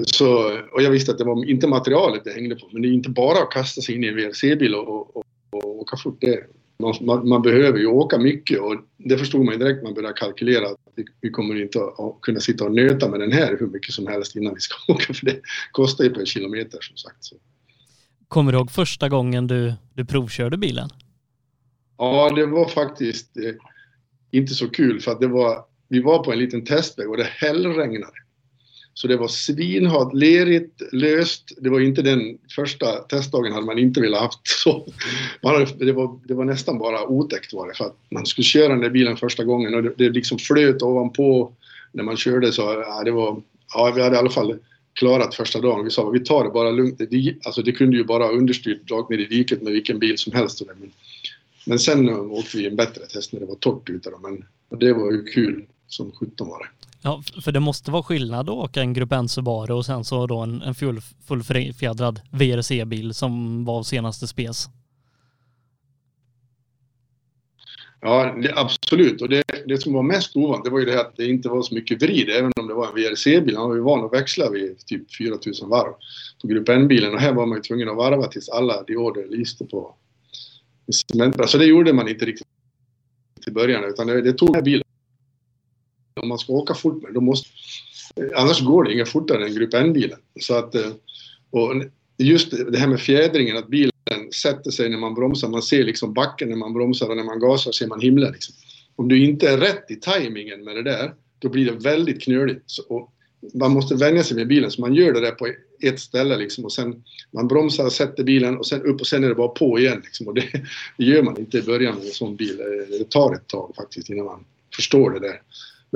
Så, och jag visste att det var inte materialet det hängde på, men det är inte bara att kasta sig in i en VRC-bil och, och, och, och åka fort. Det, man, man, man, behöver ju åka mycket och det förstod man ju direkt man började kalkylera att vi, vi kommer inte att kunna sitta och nöta med den här hur mycket som helst innan vi ska *laughs* åka för det kostar ju per kilometer som sagt. Så. Kommer du ihåg första gången du, du provkörde bilen? Ja, det var faktiskt eh, inte så kul för att det var, vi var på en liten testväg och det hällregnade. Så det var svinhalt, lerigt, löst. Det var inte den första testdagen hade man inte velat haft så. Hade, det, var, det var nästan bara otäckt var det för att man skulle köra den där bilen första gången och det, det liksom flöt ovanpå när man körde så, ja, det var, ja vi hade i alla fall klarat första dagen. Vi sa vi tar det bara lugnt. Det, alltså det kunde ju bara understyrt rakt ner i diket med vilken bil som helst. Men, men sen åkte vi en bättre test när det var torrt ute då, men det var ju kul som 17 var det. Ja, för det måste vara skillnad att åka en Grupp N Subaru och sen så då en, en full, fullfjädrad VRC-bil som var senaste spes. Ja, det, absolut. Och det, det som var mest ovanligt det var ju det att det inte var så mycket vrid, även om det var en VRC-bil. Han var ju van att växla vid typ 4000 varv på Grupp N-bilen och här var man ju tvungen att varva tills alla dioder lyste på cementbrädan. Så det gjorde man inte riktigt till början utan det, det tog den här bilen om man ska åka fort med då måste... Annars går det inga fortare än Grupp N-bilen. Så att... Eh, och just det här med fjädringen, att bilen sätter sig när man bromsar. Man ser liksom backen när man bromsar och när man gasar ser man himlen. Liksom. Om du inte är rätt i tajmingen med det där, då blir det väldigt knöligt. Och man måste vänja sig med bilen, så man gör det där på ett ställe liksom och sen man bromsar sätter bilen och sen upp och sen är det bara på igen. Liksom. Och det, det gör man inte i början med en sån bil. Det tar ett tag faktiskt innan man förstår det där.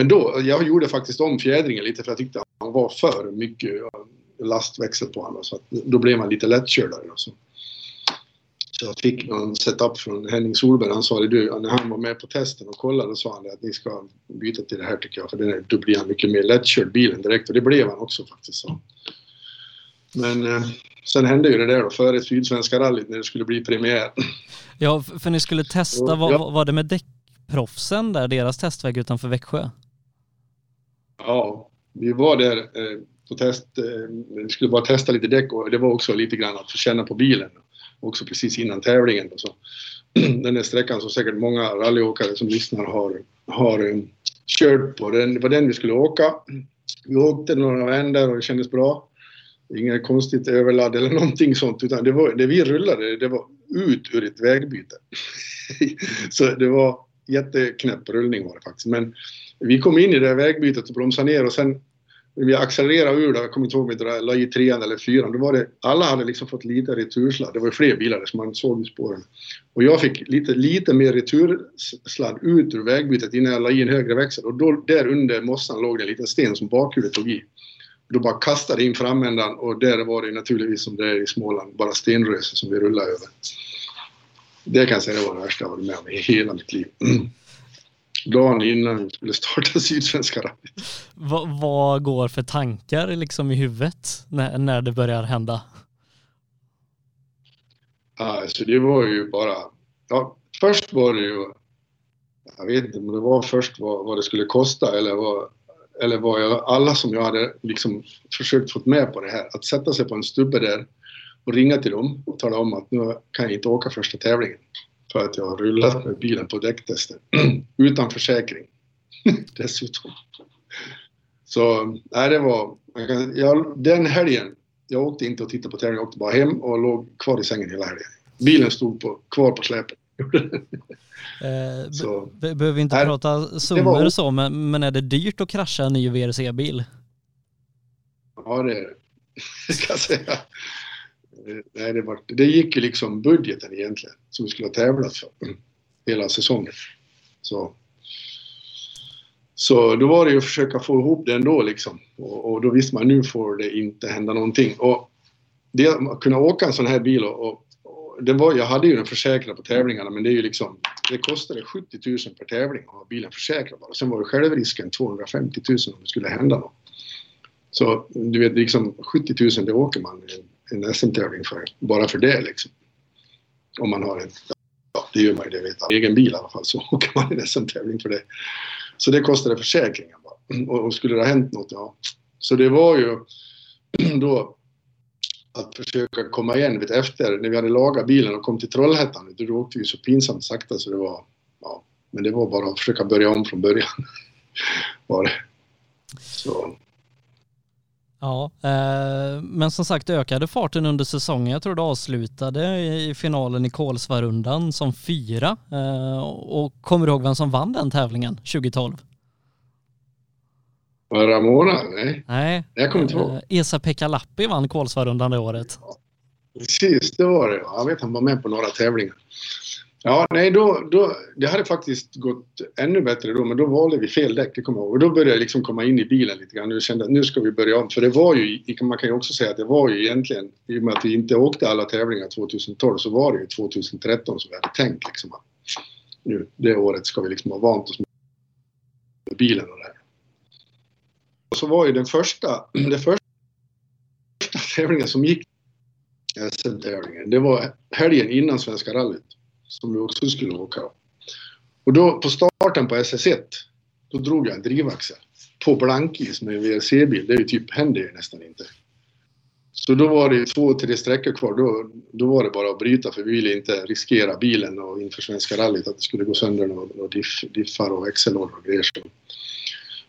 Men då, jag gjorde faktiskt om fjädringen lite för jag tyckte att han var för mycket lastväxel på honom. Så då blev man lite lättkördare. Så. så jag fick någon setup från Henning Solberg. Han sa det du, när han var med på testen och kollade så sa han att ni ska byta till det här tycker jag. För det, då blir han mycket mer lättkörd bilen direkt och det blev han också faktiskt. Så. Men eh, sen hände ju det där då före Sydsvenska rallyt när det skulle bli premiär. Ja, för ni skulle testa, vad ja. var det med däckproffsen där, deras testväg utanför Växjö? Ja, vi var där eh, på test. Eh, vi skulle bara testa lite däck och det var också lite grann att få känna på bilen. Också precis innan tävlingen. Så, *clears throat* den där sträckan som säkert många rallyåkare som lyssnar har, har um, kört på. Den, det var den vi skulle åka. Vi åkte några vändor och det kändes bra. Inget konstigt överladd eller *laughs* någonting sånt utan det, var, det vi rullade det var ut ur ett vägbyte. *laughs* så det var jätteknäpp rullning var det faktiskt. Men vi kom in i det här vägbytet och bromsade ner och sen när vi accelererade ur, där, jag kommer inte ihåg om vi la i trean eller fyran, då var det, alla hade liksom fått lite retursladd. Det var ju fler bilar som man såg spåren. Och jag fick lite, lite mer retursladd ut ur vägbytet innan jag la i en högre växel. Och då, där under mossan låg det en liten sten som bakhjulet tog i. Då bara kastade in framändan och där var det naturligtvis som det är i Småland, bara stenrösen som vi rullade över. Det kan jag säga var det värsta jag varit med om i hela mitt liv. Dagen innan vi skulle starta *laughs* Sydsvenska rallyt. Vad, vad går för tankar liksom i huvudet när, när det börjar hända? Alltså det var ju bara, ja först var det ju, jag vet inte om det var först vad, vad det skulle kosta eller vad, eller vad jag, alla som jag hade liksom försökt få med på det här, att sätta sig på en stubbe där och ringa till dem och tala om att nu kan jag inte åka första tävlingen för att jag har rullat med bilen på däcktester *clears throat* utan försäkring *laughs* dessutom. Så nej, det var, jag, den helgen, jag åkte inte och tittade på tävlingen, jag åkte bara hem och låg kvar i sängen hela helgen. Bilen stod på, kvar på släpet. *laughs* eh, så, behöver inte nej, prata summor var... så, men, men är det dyrt att krascha en ny VRC-bil? Ja, det är det, *laughs* ska jag säga. Eh, nej, det, var, det gick ju liksom budgeten egentligen som vi skulle ha tävlat för hela säsongen. Så, så då var det ju att försöka få ihop det ändå liksom. Och, och då visste man nu får det inte hända någonting. Och det, att kunna åka en sån här bil och, och, och det var, jag hade ju den försäkrad på tävlingarna men det är ju liksom, det kostade 70 000 per tävling att ha bilen försäkrad bara. Sen var ju självrisken 250 000 om det skulle hända något. Så du vet, liksom 70 000 det åker man en SM-tävling för, bara för det liksom. Om man har en, ja det gör man ju, det vet jag, egen bil i alla fall, så *laughs* åker man en SM-tävling för det. Så det kostade försäkringen bara. Och, och skulle det ha hänt något, ja. Så det var ju *clears throat* då att försöka komma igen vet, efter, när vi hade lagat bilen och kom till Trollhättan, då åkte vi så pinsamt sakta så det var, ja, men det var bara att försöka börja om från början. *laughs* var det. Så. Ja, eh, men som sagt ökade farten under säsongen. Jag tror det avslutade i finalen i Kolsvarundan som fyra. Eh, och kommer du ihåg vem som vann den tävlingen 2012? Var Ramona? Nej. Nej. Jag kommer inte ihåg. Eh, Esa-Pekka Lappi vann Kolsvarundan det året. Precis, det var det. Jag vet han var med på några tävlingar. Ja, nej, då, då, det hade faktiskt gått ännu bättre då, men då valde vi fel däck, det kommer jag ihåg. Och då började jag liksom komma in i bilen lite grann. och kände att nu ska vi börja om. För det var ju, man kan ju också säga att det var ju egentligen, i och med att vi inte åkte alla tävlingar 2012, så var det ju 2013 som vi hade tänkt liksom att nu, det året ska vi liksom ha vant oss med bilen och det här. Och så var ju den första, *clears throat* den första tävlingen som gick, SM-tävlingen, det var helgen innan Svenska rallyt som vi också skulle åka. Och då på starten på SS1, då drog jag en drivaxel på blankis med en VRC-bil. Det är ju typ, händer ju nästan inte. Så då var det två, tre sträckor kvar. Då, då var det bara att bryta för vi ville inte riskera bilen och inför Svenska rallyt att det skulle gå sönder några diff, diffar och växellådor och grejer.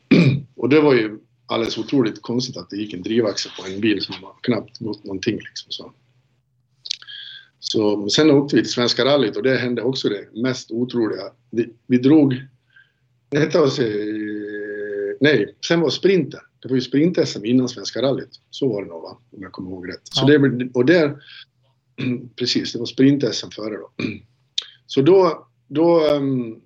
*clears throat* Och det var ju alldeles otroligt konstigt att det gick en drivaxel på en bil som knappt gått någonting. Liksom, så. Så, sen åkte vi till Svenska rallyt och det hände också det mest otroliga. Vi, vi drog... Det oss, nej, sen var sprinten. Det var ju sprint-SM innan Svenska rallyt. Så var det nog va? Om jag kommer ihåg rätt. Så ja. det, och där... *clears throat* Precis, det var sprint-SM före då. Så då, då um,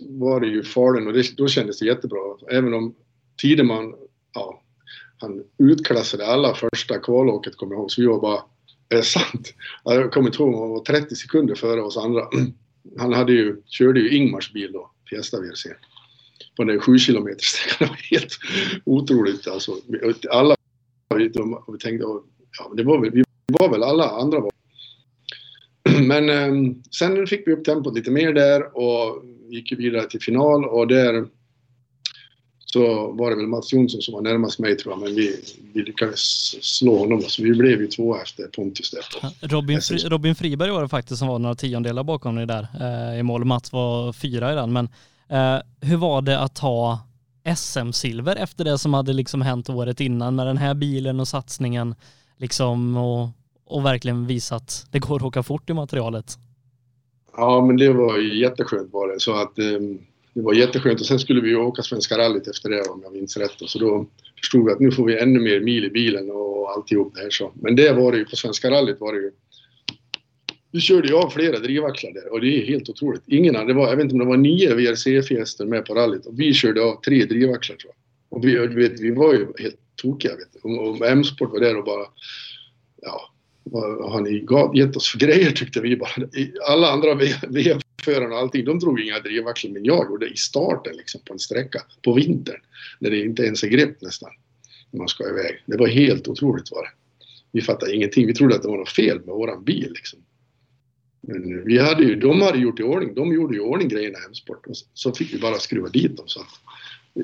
var det ju Falun och det, då kändes det jättebra. Även om Tideman, ja, han utklassade alla första kvalåket kommer jag ihåg. Så vi var bara är det sant? Jag kommer inte ihåg om han var 30 sekunder före oss andra. *clears throat* Han hade ju, körde ju Ingmars bil då, Fiesta VRC. På den 7 km-sträckan. *laughs* Det var helt otroligt alltså. Alla vi tänkte, ja, det var väl, vi var väl alla andra var. *clears throat* Men eh, sen fick vi upp tempot lite mer där och gick vidare till final och där så var det väl Mats Jonsson som var närmast mig tror jag, men vi, vi lyckades slå honom. Så vi blev ju två efter Pontus där. Robin, Fri, Robin Friberg var det faktiskt som var några tiondelar bakom dig där eh, i mål. Mats var fyra i den, men eh, hur var det att ta SM-silver efter det som hade liksom hänt året innan med den här bilen och satsningen liksom och, och verkligen visa att det går att åka fort i materialet? Ja, men det var jätteskönt var det. Så att um, det var jätteskönt och sen skulle vi åka Svenska rallyt efter det om jag minns rätt. Och så då förstod vi att nu får vi ännu mer mil i bilen och alltihop det här så. Men det var det ju på Svenska rallyt var det ju du körde ju av flera drivaxlar där och det är helt otroligt. Ingen det var, jag vet inte om det var nio VRC-fjäster med på rallyt och vi körde av tre drivaxlar tror jag. Och vi, vet, vi var ju helt tokiga vet du. Och, och M-sport var där och bara, ja, vad har ni gett oss för grejer tyckte vi bara. Alla andra förarna och allting, de drog inga drivaxlar men jag gjorde i starten liksom på en sträcka på vintern. När det inte ens är grepp nästan. När man ska iväg. Det var helt otroligt var det. Vi fattade ingenting. Vi trodde att det var något fel med våran bil liksom. Men eh, vi hade ju, de hade gjort i ordning, de gjorde i ordning grejerna i Hemsport och så fick vi bara skruva dit dem. Så att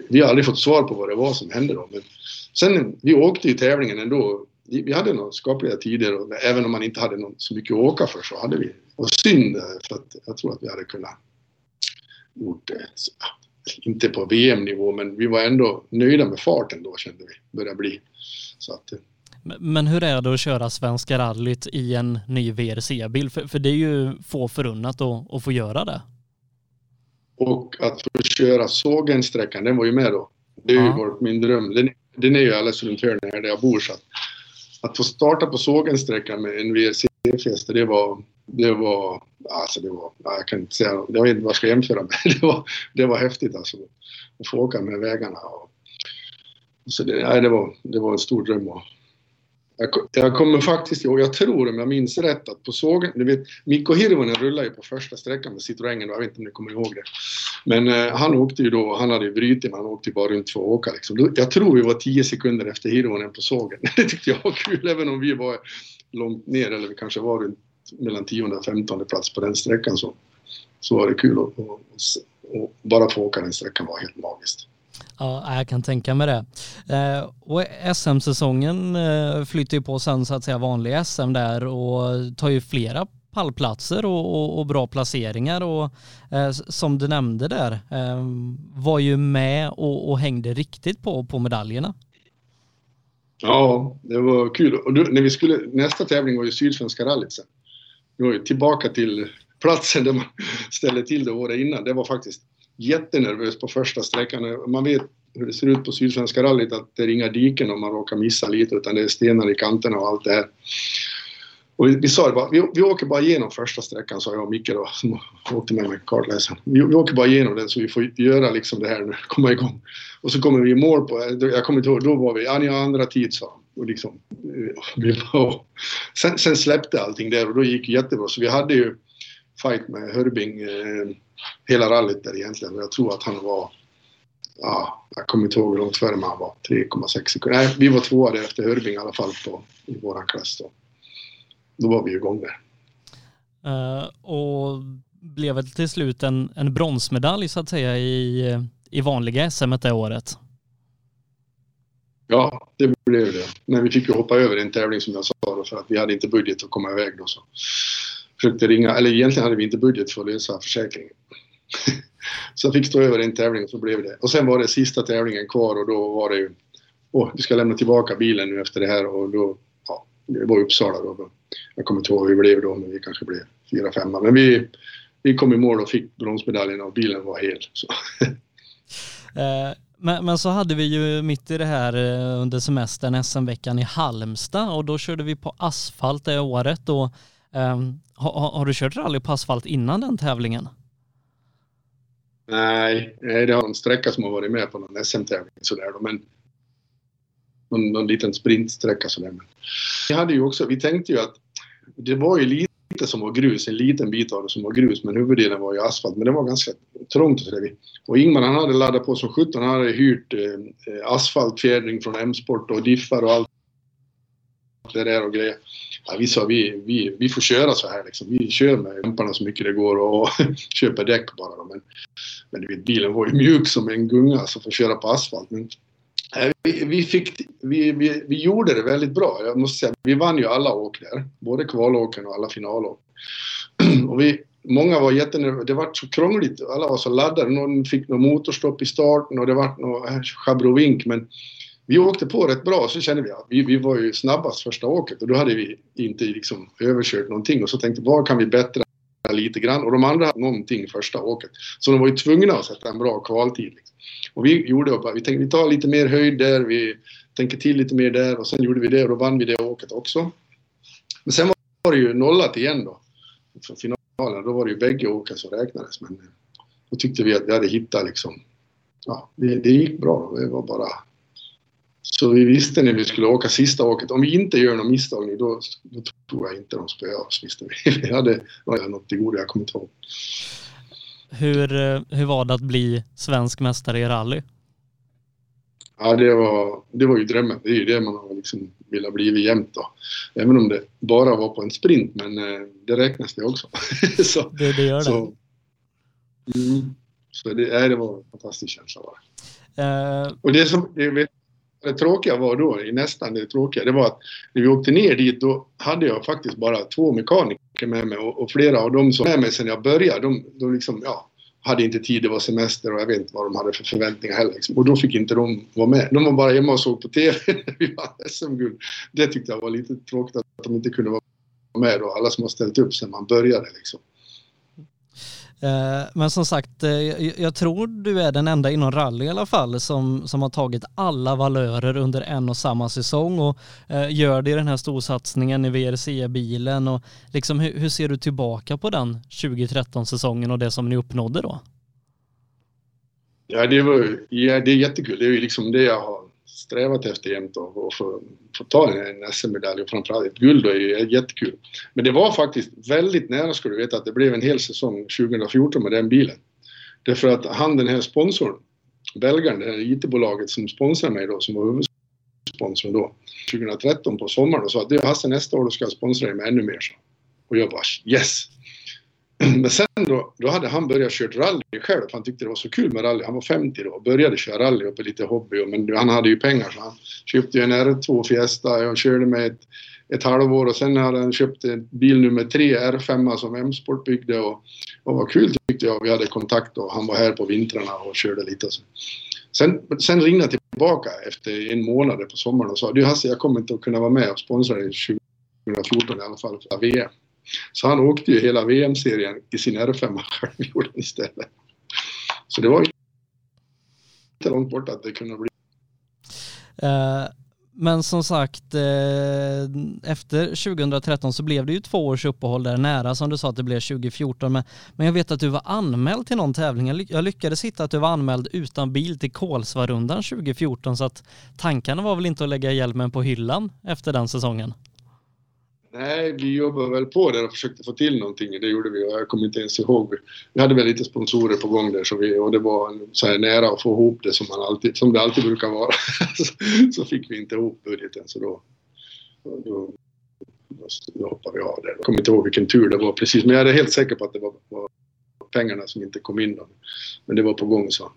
vi har aldrig fått svar på vad det var som hände då. Men sen, vi åkte ju tävlingen ändå. Vi hade några skapliga tider och även om man inte hade någon, så mycket att åka för så hade vi. Och synd för att jag tror att vi hade kunnat gjort det. Inte på VM-nivå men vi var ändå nöjda med farten då kände vi, började bli. Så att, men hur är det att köra Svenska rallyt i en ny VRC-bil? För, för det är ju få förunnat att, att få göra det. Och att få köra Sågensträckan, den var ju med då. Det är ju ja. min dröm. Den, den är ju alldeles runt hörnet här där jag bor. Så att, att få starta på Sågensträckan med en VRC-fiesta, det var, det var, alltså det var, jag kan inte säga, jag vet inte vad jag ska jämföra med. *laughs* Det var, det var häftigt alltså. Att få åka med vägarna. Och, så det, nej, det, var, det var en stor dröm Och, jag, jag kommer faktiskt ihåg, jag tror om jag minns rätt, att på sågen, du vet, Mikko Hirvonen rullade ju på första sträckan med Citroën, jag vet inte om ni kommer ihåg det. Men eh, han åkte ju då, han hade ju brutit, men han åkte ju bara runt för att åka liksom. Jag tror vi var tio sekunder efter Hirvonen på sågen. *laughs* Det tyckte jag var kul, även om vi var långt ner, eller vi kanske var runt mellan 10 och 15 plats på den sträckan så, så var det kul att, att, att bara få åka den sträckan var helt magiskt. Ja, jag kan tänka mig det. Eh, och SM-säsongen eh, flyttar ju på sen så att säga vanlig SM där och tar ju flera pallplatser och, och, och bra placeringar och eh, som du nämnde där eh, var ju med och, och, hängde riktigt på, på medaljerna. Ja, det var kul. Och du, när vi skulle, nästa tävling var ju Sydsvenska rallyt sen. Var ju tillbaka till platsen där man ställde till det året innan. Det var faktiskt jättenervöst på första sträckan. Man vet hur det ser ut på Sydsvenska rallyt att det är inga diken om man råkar missa lite utan det är stenar i kanterna och allt det här. Och vi, vi sa det bara, vi, vi åker bara igenom första sträckan sa jag och Micke då som åkte med mig kartläsaren. Vi, vi åker bara igenom den så vi får göra liksom det här nu, komma igång. Och så kommer vi i mål på, jag kommer inte ihåg, då var vi, ja ni har andra tid sa och liksom, eh, vi var, sen, sen släppte allting där och då gick det jättebra så vi hade ju fight med Hörbing eh, hela rallyt där egentligen. Jag tror att han var, ja, jag kommer inte ihåg hur långt före men han var 3,6 sekunder. Nej, vi var tvåa där efter Hörbing i alla fall på, i våran klass då. Då var vi igång där. Uh, och blev väl till slut en, en bronsmedalj så att säga i, i vanliga SM det året? Ja, det blev det. Men vi fick ju hoppa över en tävling som jag sa då, för att vi hade inte budget att komma iväg då. Så försökte ringa, eller egentligen hade vi inte budget för att lösa försäkringen. *laughs* så jag fick stå över en tävling och så blev det. Och sen var det sista tävlingen kvar och då var det ju, åh, vi ska lämna tillbaka bilen nu efter det här och då, ja, det var Uppsala då. Jag kommer inte ihåg hur vi blev då, men vi kanske blev fyra, femma. Men vi, vi kom i mål och fick bronsmedaljen och bilen var hel. Så. *laughs* Eh, men, men, så hade vi ju mitt i det här eh, under semestern SM-veckan i Halmstad och då körde vi på asfalt det året och um, har, har, du kört rally på asfalt innan den tävlingen? Nej, nej det har en sträcka som har varit med på någon SM-tävling sådär då, men någon, någon liten sprintsträcka sådär. Men vi hade ju också, vi tänkte ju att det var ju lite som var grus, en liten bit av det som var grus, men huvuddelen var ju asfalt. Men det var ganska trångt och sådär. Och Ingmar han hade laddat på som sjutton. Han hade hyrt eh, asfaltfjädring från M-sport och diffar och allt det där och grejer ja, vi sa vi, vi, vi får köra så här liksom. Vi kör med dämparna så mycket det går och *laughs* köper däck bara. Men, men du vet, bilen var ju mjuk som en gunga så får köra på asfalt. Men, Eh, vi, vi, fick, vi, vi, vi gjorde det väldigt bra. Jag måste säga, vi vann ju alla åk där. Både kvalåken och alla finalåk. *clears throat* och vi, många var jättenervösa. Det var så krångligt. Alla var så laddade. Någon fick något motorstopp i starten och det var något eh, schabrovink. Men vi åkte på rätt bra så kände vi att vi, vi var ju snabbast första åket och då hade vi inte liksom överkört någonting och så tänkte vi, vad kan vi bättra lite grann och de andra hade någonting första åket. Så de var ju tvungna att sätta en bra kvaltid. Liksom. Och vi gjorde bara, vi tänkte vi tar lite mer höjd där, vi tänker till lite mer där och sen gjorde vi det och då vann vi det åket också. Men sen var det ju nollat igen då. För finalen, då var det ju bägge åken som räknades. Men då tyckte vi att vi hade hittat liksom, ja, det, det gick bra. Det var bara så vi visste när vi skulle åka sista åket, om vi inte gör någon misstag då, då tror jag inte de spöar oss, visste vi. *laughs* Vi hade något i goda, jag kommer inte ihåg. Hur, eh, hur var det att bli svensk mästare i rally? Ja, det var, det var ju drömmen. Det är ju det man har liksom velat bli jämt då. Även om det bara var på en sprint, men eh, det räknas det också. *laughs* så, det, det gör det? Så, mm, så det, det var en fantastisk känsla bara. Uh, och det som, det vet, det tråkiga var då, nästan det tråkiga, det var att när vi åkte ner dit då hade jag faktiskt bara två mekaniker med mig och, och flera av dem som var med mig sedan jag började, de, de liksom, ja, hade inte tid, det var semester och jag vet inte vad de hade för förväntningar heller. Liksom. Och då fick inte de vara med. De var bara hemma och såg på TV *laughs* när vi vann SM-guld. Det tyckte jag var lite tråkigt att de inte kunde vara med då, alla som har ställt upp sedan man började liksom. Eh, men som sagt, eh, jag tror du är den enda inom rally i alla fall som, som har tagit alla valörer under en och samma säsong och eh, gör det i den här storsatsningen i VRC-bilen och liksom hur, hur ser du tillbaka på den 2013-säsongen och det som ni uppnådde då? Ja, det, var, ja, det är jättekul. Det är liksom det jag har strävat efter jämt och, och få, få ta en SM-medalj och framförallt ett guld då är ju jättekul. Men det var faktiskt väldigt nära ska du veta att det blev en hel säsong 2014 med den bilen. Därför att han den här sponsorn, belgaren, det här IT-bolaget som sponsrar mig då, som var huvudsponsorn då, 2013 på sommaren och sa att Hasse nästa år då ska jag sponsra dig med ännu mer. Så. Och jag bara yes! *clears throat* Men sen då, då hade han börjat köra rally själv, för han tyckte det var så kul med rally. Han var 50 då och började köra rally och på lite hobby. Men han hade ju pengar så han köpte ju en R2 Fiesta. och körde med ett, ett halvår och sen hade han köpt en bil nummer 3 R5 som M-sport byggde och, och vad kul tyckte jag. Vi hade kontakt och han var här på vintrarna och körde lite. Så. Sen, sen ringde han tillbaka efter en månad på sommaren och sa du Hasse, jag kommer inte att kunna vara med och sponsra dig 2014 i alla fall för VM. Så han åkte ju hela VM-serien i sin R5 själv istället. Så det var ju inte långt bort att det kunde bli. Uh, men som sagt, uh, efter 2013 så blev det ju två års uppehåll där nära som du sa att det blev 2014. Men, men jag vet att du var anmäld till någon tävling. Jag lyckades hitta att du var anmäld utan bil till Kolsvarundan 2014 så att tankarna var väl inte att lägga hjälmen på hyllan efter den säsongen? Nej, vi jobbade väl på där och försökte få till någonting. Det gjorde vi och jag kommer inte ens ihåg. Vi hade väl lite sponsorer på gång där så vi, och det var så här nära att få ihop det som, man alltid, som det alltid brukar vara. *laughs* så fick vi inte ihop budgeten så då, då, då, då hoppade vi av det. Jag kommer inte ihåg vilken tur det var precis men jag är helt säker på att det var, var pengarna som inte kom in. Då. Men det var på gång så.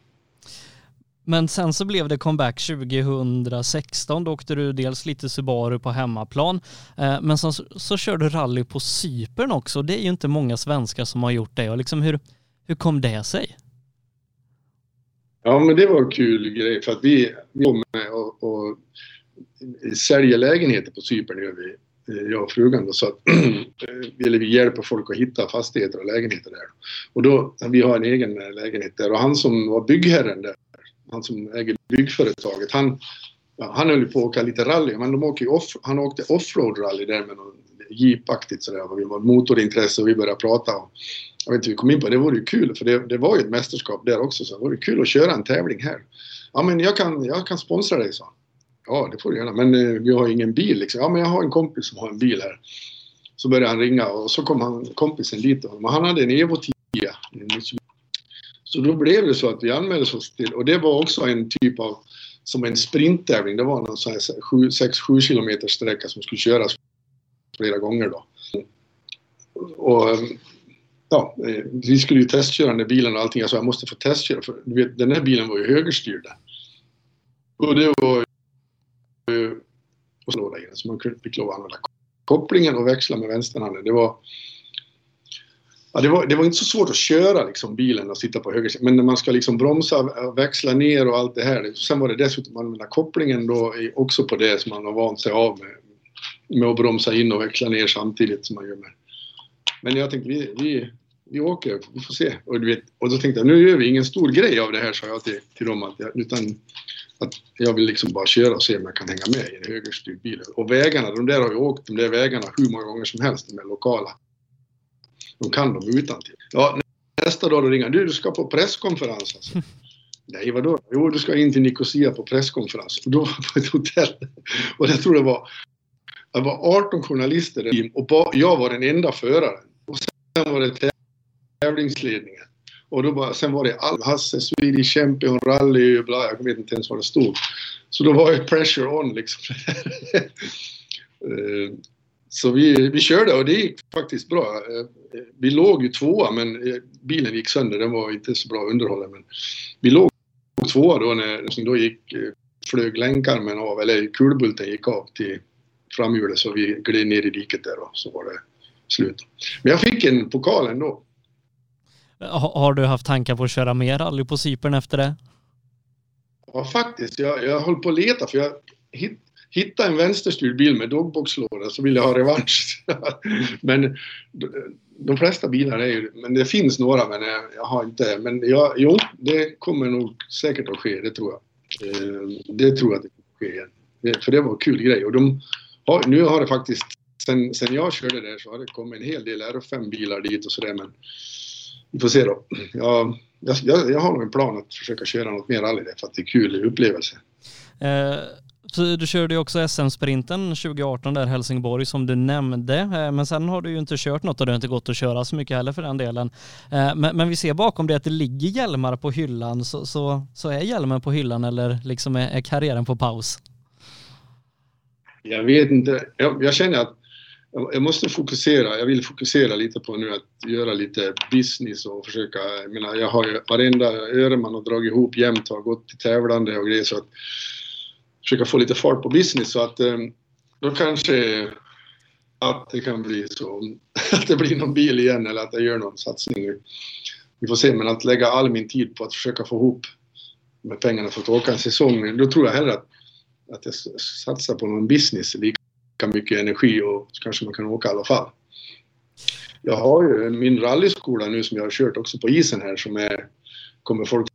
Men sen så blev det comeback 2016. Då åkte du dels lite Subaru på hemmaplan, eh, men men så, så körde du rally på Cypern också. Det är ju inte många svenskar som har gjort det. Och liksom hur, hur kom det sig? Ja, men det var en kul grej för att vi, vi med och, och säljer lägenheter på Cypern gör vi, eh, jag och frugan då, så att *clears throat* eh, eller vi hjälper folk att hitta fastigheter och lägenheter där. Och då, vi har en egen lägenhet där och han som var byggherren där, han som äger byggföretaget, han, ja, han höll på att åka lite rally, men de åker off, han åkte offroad-rally där med någon jeepaktigt sådär. Vi var motorintresse och vi började prata. om, jag vet inte, vi kom in på det, det vore ju kul för det, det var ju ett mästerskap där också så det vore kul att köra en tävling här. Ja men jag kan, jag kan sponsra dig så. Ja det får du gärna men eh, vi har ingen bil liksom. Ja men jag har en kompis som har en bil här. Så började han ringa och så kom han, kompisen dit och han hade en Evo 10. Så då blev det så att vi anmälde oss till, och det var också en typ av, som en sprinttävling. Det var någon sån här 6-7 km-sträcka som skulle köras flera gånger då. Och ja, eh, vi skulle ju testköra den där bilen och allting. Jag sa jag måste få testköra för du vet, den här bilen var ju högerstyrd. Och det var ju eh, och så man fick lov att använda kopplingen och växla med vänsterhanden. Det var Ja, det, var, det var inte så svårt att köra liksom, bilen och sitta på höger men när man ska liksom bromsa, eh, växla ner och allt det här. Liksom, sen var det dessutom att använda kopplingen då också på det som man har vant sig av med, med att bromsa in och växla ner samtidigt som man gör med. Men jag tänkte vi, vi, vi åker, vi får se. Och, du vet, och då tänkte jag, nu gör vi ingen stor grej av det här, sa jag till, till dem. Att jag, utan att jag vill liksom bara köra och se om jag kan hänga med i en högerstyrd bil. Och vägarna, de där har vi åkt de där vägarna hur många gånger som helst, de är lokala. De kan dem utan till. Ja, nästa dag då ringer du, du ska på presskonferens alltså. *laughs* Nej, vadå? Jo, du ska in till Nicosia på presskonferens. Och då var jag på ett hotell. Och jag tror det var, det var 18 journalister och jag var den enda föraren. Och sen var det tävlingsledningen. Och då bara, sen var det all Hasse, Swedish Champion, rally bla, jag vet inte ens vad det stod. Så då var det pressure on liksom. *laughs* Eh, så vi, vi körde och det gick faktiskt bra. Eh, vi låg ju tvåa men eh, bilen gick sönder, den var inte så bra underhållen. Men vi låg tvåa då när då gick, flög länkarmen av, eller kulbulten gick av till framhjulet så vi gled ner i diket där och så var det slut. Men jag fick en pokal ändå. Har du haft tankar på att köra mer rally på Cypern efter det? Ja, faktiskt. Jag, jag håller på att leta för jag hitt, Hitta en vänsterstyrd bil med dogboxlåda så vill jag ha revansch. *laughs* men de flesta bilar är ju, men det finns några men jag, har inte, men jag, jo, det kommer nog säkert att ske, det tror jag. Ehm, det tror jag att det kommer att ske igen. För det var en kul grej och de har, nu har det faktiskt, sen, sen jag körde där så har det kommit en hel del R5-bilar dit och sådär men vi får se då. Jag, jag, jag har nog en plan att försöka köra något mer rally där för att det är kul upplevelse. Uh du körde ju också SM-sprinten 2018 där Helsingborg som du nämnde. Eh, men sen har du ju inte kört något och det har inte gått att köra så mycket heller för den delen. Eh, men, men, vi ser bakom det att det ligger hjälmar på hyllan. Så, så, så är hjälmen på hyllan eller liksom är, är karriären på paus? Jag vet inte. Jag, jag känner att jag måste fokusera, jag vill fokusera lite på nu att göra lite business och försöka, jag menar jag har ju varenda öre man har dragit ihop jämt har gått till tävlande och grejer så att försöka få lite fart på business så att eh, då kanske att det kan bli så *laughs* att det blir någon bil igen eller att jag gör någon satsning. Vi får se, men att lägga all min tid på att försöka få ihop med pengarna för att åka en säsong, då tror jag hellre att, att jag satsar på någon business lika mycket energi och kanske man kan åka i alla fall. Jag har ju min rallyskola nu som jag har kört också på isen här som är, kommer folk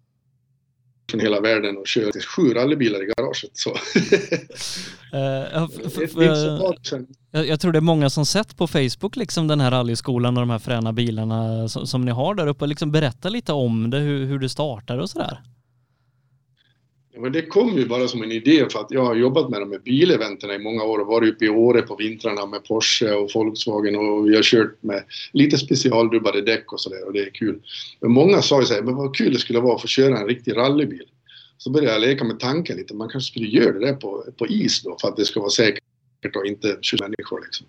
från hela världen och kör sju rallybilar i garaget. Så. *laughs* Uh, jag, jag, tror det är många som sett på Facebook liksom den här rallyskolan och de här fräna bilarna som, som ni har där uppe. Liksom berätta lite om det, hur, hur det startade och sådär. Men det kom ju bara som en idé för att jag har jobbat med de här bileventerna i många år och varit uppe i Åre på vintrarna med Porsche och Volkswagen och vi har kört med lite specialdubbade däck och sådär och det är kul. Men många sa ju såhär, men vad kul det skulle vara att få köra en riktig rallybil. Så började jag leka med tanken lite, man kanske skulle göra det där på, på is då för att det ska vara säkert och inte 20 människor liksom.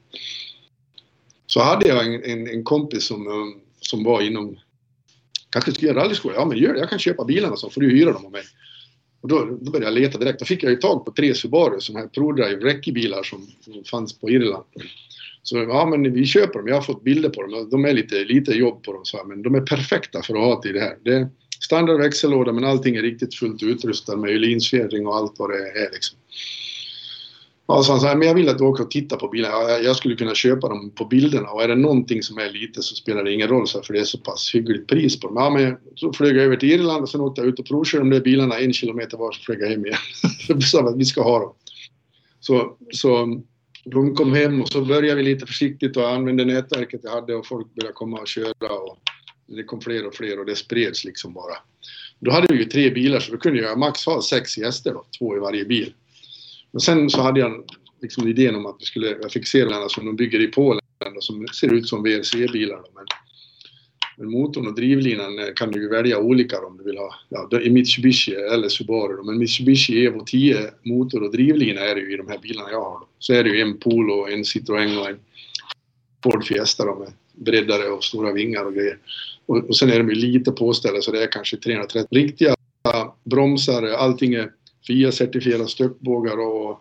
Så hade jag en, en, en kompis som, eh, som var inom kanske skulle göra rallyskola. Ja men gör det, jag kan köpa bilarna så får du hyra dem av mig. Och då, då började jag leta direkt. Då fick jag ju tag på tre Subaru, sådana här ProDrive räckebilar som, som fanns på Irland. Så ja, men vi köper dem. Jag har fått bilder på dem. De är lite, lite jobb på dem, så här, men de är perfekta för att ha till det här. Det är standard växellåda, men allting är riktigt fullt utrustat med Öhlinsfjädring och allt vad det är liksom. Och så han sa, men jag vill att du åker och tittar på bilarna. Jag skulle kunna köpa dem på bilderna och är det någonting som är lite så spelar det ingen roll så här, för det är så pass hyggligt pris på dem. Ja, men så flög jag över till Irland och sen åkte jag ut och provkörde de där bilarna en kilometer var så flög jag hem igen. *laughs* så att vi ska ha dem. Så, så de kom hem och så började vi lite försiktigt och använde nätverket jag hade och folk började komma och köra och det kom fler och fler och det spreds liksom bara. Då hade vi ju tre bilar så då kunde jag max ha sex gäster då, två i varje bil. Men sen så hade jag liksom idén om att vi skulle, jag fick se den som de bygger i Polen och som ser ut som VRC-bilar. Men, men motorn och drivlinan eh, kan du ju välja olika om du vill ha. Ja, i Mitsubishi eller Subaru. Men Mitsubishi Evo 10 motor och drivlina är det ju i de här bilarna jag har. Så är det ju en Polo, en Citroën och en Ford Fiesta då, med breddare och stora vingar och grejer. Och, och sen är de ju lite påställda så det är kanske 330. Riktiga bromsar, allting är FIA-certifierade stöpbågar och,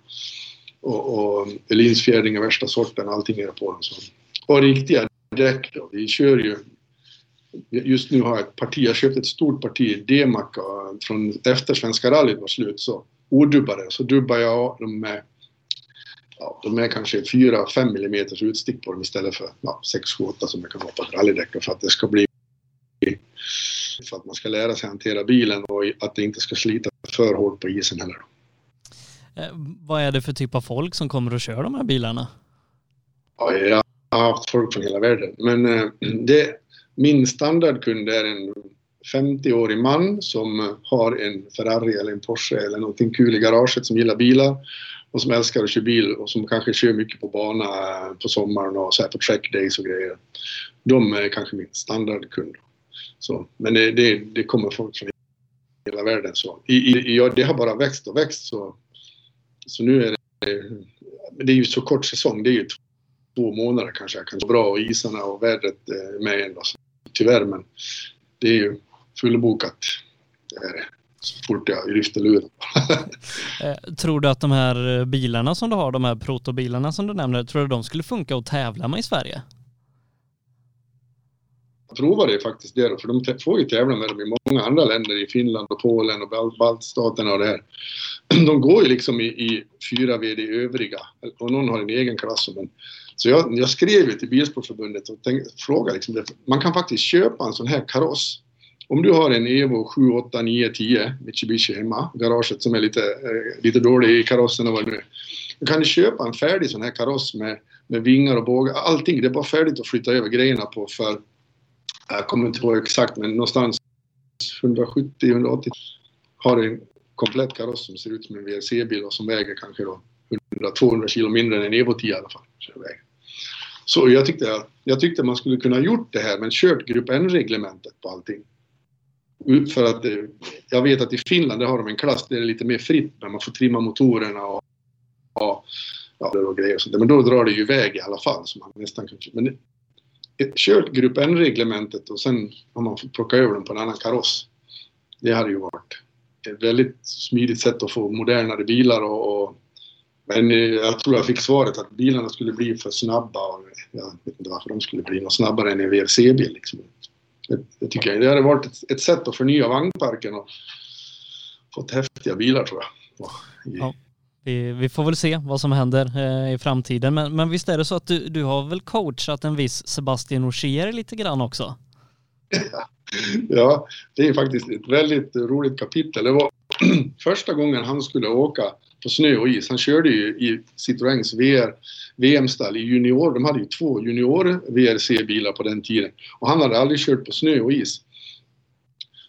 och, och linsfjädring av värsta sorten, allting är på dem. Så. Och riktiga däck då. Vi kör ju Just nu har jag ett parti, jag köpte ett stort parti D-Mac från efter Svenska rallyt var slut så odubbade. Så dubbar jag dem med ja, de är kanske 4-5 mm utstick på dem istället för ja, 6-8 som det kan vara på ett rallydäck för att det ska bli att man ska lära sig hantera bilen och att det inte ska slita för hårt på isen heller. Eh, vad är det för typ av folk som kommer och kör de här bilarna? Ja, jag har haft folk från hela världen. Men eh, *clears throat* det, min standardkund är en 50-årig man som har en Ferrari eller en Porsche eller någonting kul i garaget som gillar bilar och som älskar att köra bil och som kanske kör mycket på bana på sommaren och så här på track days och grejer. De är kanske min standardkund. Så, men det, det, det kommer folk från hela världen. Så. I, i, ja, det har bara växt och växt. Så, så nu är det... Det är ju så kort säsong. Det är ju två månader kanske. jag kan bra och isarna och vädret är med ändå. Tyvärr, men det är ju fullbokat. Det är så fort jag lyfter luren. *laughs* Eh, tror du att de här eh, bilarna som du har, de här protobilarna som du nämner, tror du de skulle funka att tävla med i Sverige? Prova det faktiskt där, för de får ju tävla med dem i många andra länder, i Finland och Polen och baltstaterna och det här. *clears throat* De går ju liksom i, i fyra VD övriga, och någon har en egen klass. Men, så jag, jag skrev ju till Bilsportförbundet och frågade liksom, man kan faktiskt köpa en sån här kaross. Om du har en Evo 7, 8, 9, 10 Mitsubishi hemma, garaget som är lite, eh, lite dålig i karossen och vad det nu är. Då kan du köpa en färdig sån här kaross med, med vingar och bågar, allting. Det är bara färdigt att flytta över grejerna på för jag kommer inte ihåg exakt, men någonstans 170-180 har en komplett kaross som ser ut som en VRC-bil och som väger kanske då 100-200 kilo mindre än en Evo 10 i alla fall. Så jag tyckte, jag tyckte man skulle kunna gjort det här men kört Grupp N-reglementet på allting. För att eh, jag vet att i Finland där har de en klass där det är lite mer fritt när man får trimma motorerna och, och, ja, och grejer och sånt. Men då drar det ju iväg i alla fall. Så man nästan kan, men kört Grupp N-reglementet och sen har man fått plocka över dem på en annan kaross. Det hade ju varit ett väldigt smidigt sätt att få modernare bilar och, och men eh, jag tror jag fick svaret att bilarna skulle bli för snabba och jag vet inte varför de skulle bli något snabbare än en VRC-bil. Liksom. Det, det, tycker jag. Det hade varit ett, ett sätt att förnya vagnparken och fått häftiga bilar tror jag. Ja. Vi, vi, får väl se vad som händer eh, i framtiden. Men, men visst är det så att du, du har väl coachat en viss Sebastian Ogier lite grann också? *laughs* ja, det är faktiskt ett väldigt roligt kapitel. Det var *clears throat* första gången han skulle åka på snö och is. Han körde ju i Citroëns VR, VM-stall i junior. De hade ju två junior VRC-bilar på den tiden. Och han hade aldrig kört på snö och is.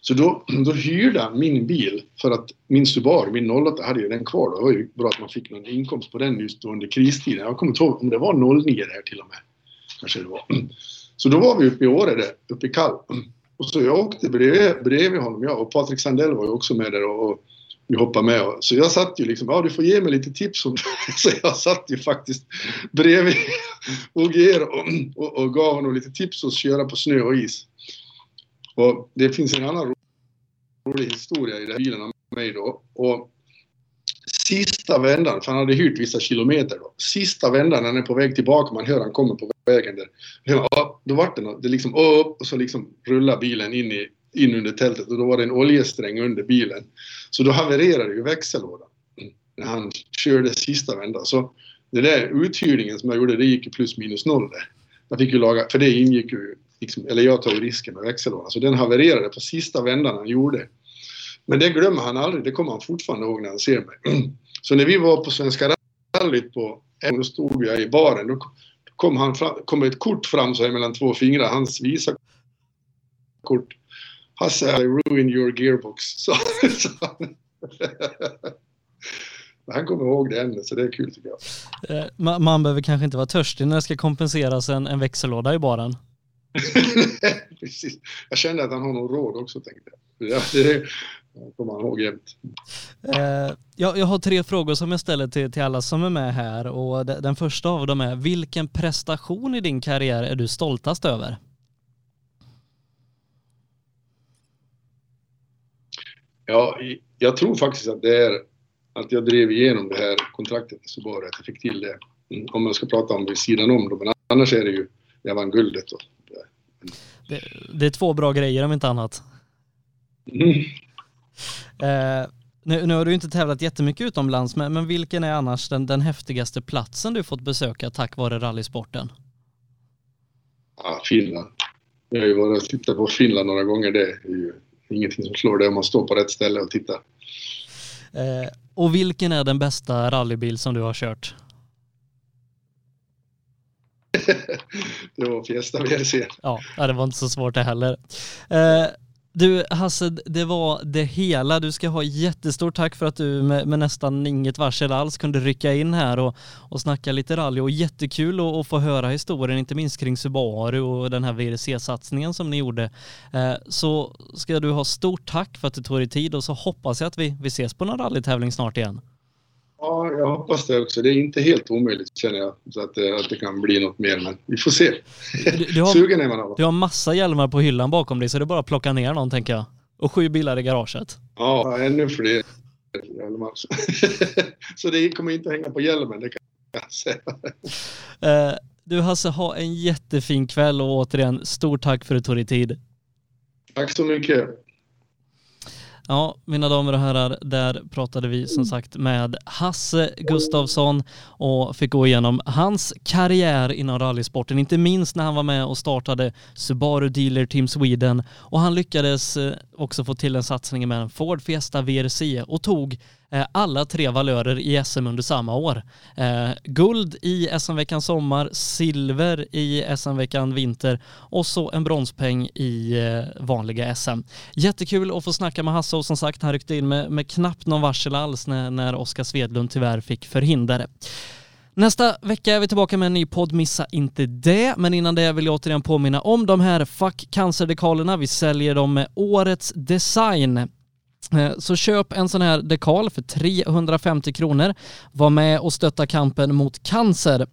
Så då, *clears throat* då hyrde han min bil för att min Subaru, min 08, hade ju den kvar då. Det var ju bra att man fick någon inkomst på den just under kristiden. Jag kommer inte ihåg om det var 09 där till och med. Kanske det var. *clears throat* Så då var vi uppe i Åre där, uppe i Kall. *clears throat* Och så jag åkte bredvid, bredvid honom, jag och Patrik Sandell var ju också med där och, och vi hoppade med. Så jag satt ju liksom, ja du får ge mig lite tips om *laughs* Så jag satt ju faktiskt bredvid *laughs* Ogier och, och, och gav honom lite tips att köra på snö och is. Och det finns en annan rolig historia i den bilen av mig då. Och sista vändan, för han hade hyrt vissa kilometer då. Sista vändan när han är på väg tillbaka, man hör han kommer på vägen där. Då vart det, det liksom upp och så liksom rullar bilen in, i, in under tältet och då var det en oljesträng under bilen. Så då havererade ju växellådan när han körde sista vändan. Så det där uthyrningen som jag gjorde, det gick ju plus minus noll där. Jag fick ju laga, för det ingick ju liksom, eller jag tar ju risken med växellådan. Så den havererade på sista vändan han gjorde. Men det glömmer han aldrig, det kommer han fortfarande ihåg när han ser mig. *clears throat* Så när vi var på Svenska rallyt på då stod jag i baren, då kom, han fram, kom ett kort fram så här mellan två fingrar, hans Visa-kort. Hasse, I ruined your gearbox. *laughs* Så, så. *laughs* Han kommer ihåg det ännu, så det är kul tycker jag. Eh, man, man behöver kanske inte vara törstig när det ska kompenseras en, en växellåda i baren. *laughs* Precis. Jag kände att han har någon råd också tänkte jag. Ja, det kommer han ihåg jämt. Eh, jag, jag har tre frågor som jag ställer till, till alla som är med här och de, den första av dem är vilken prestation i din karriär är du stoltast över? Ja, jag tror faktiskt att det är att jag drev igenom det här kontraktet med Subaru, att jag fick till det. Mm, om man ska prata om det vid sidan om då, men annars är det ju, jag vann guldet. Det, det, är två bra grejer om inte annat. Mm. Eh, nu, nu, har du inte tävlat jättemycket utomlands, men, men vilken är annars den, den häftigaste platsen du fått besöka tack vare rallysporten? Ja, Finland. Jag har ju varit och tittat på Finland några gånger. Det är ju ingenting som slår det om man står på rätt ställe och tittar. Eh, och vilken är den bästa rallybil som du har kört? *laughs* det var Fiesta VRC. Ja, det var inte så svårt det heller. Eh, du Hasse, det var det hela. Du ska ha jättestort tack för att du med, med nästan inget varsel alls kunde rycka in här och, och snacka lite rally och jättekul att, få höra historien, inte minst kring Subaru och den här VRC-satsningen som ni gjorde. Eh, så ska du ha stort tack för att du tog dig tid och så hoppas jag att vi, vi ses på någon rallytävling snart igen. Ja, jag hoppas det också. Det är inte helt omöjligt känner jag. Så att, eh, att det kan bli något mer, men vi får se. Du, du har, Sugen är man av. Du har massa hjälmar på hyllan bakom dig så det är bara att plocka ner någon tänker jag. Och sju bilar i garaget. Ja, ännu fler hjälmar. *laughs* så det kommer inte hänga på hjälmen, det kan jag säga. Uh, du Hasse, ha en jättefin kväll och återigen stort tack för att du tog dig tid. Tack så mycket. Ja, mina damer och herrar, där pratade vi som sagt med Hasse Gustavsson och fick gå igenom hans karriär inom rallysporten, inte minst när han var med och startade Subaru Dealer Team Sweden. Och han lyckades eh, också få till en satsning med en Ford Fiesta VRC och tog Eh, alla tre valörer i SM under samma år. Eh, guld i SM-veckan sommar, silver i SM-veckan vinter och så en bronspeng i eh, vanliga SM. Jättekul att få snacka med Hasse och som sagt han ryckte in med, med knappt någon varsel alls när, när Oskar Svedlund tyvärr fick förhinder. Nästa vecka är vi tillbaka med en ny podd, missa inte det. Men innan det vill jag återigen påminna om de här Fuck Cancer-dekalerna. Vi säljer dem med årets design. Eh, så köp en sån här dekal för 350 kronor. Var med och stötta kampen mot cancer.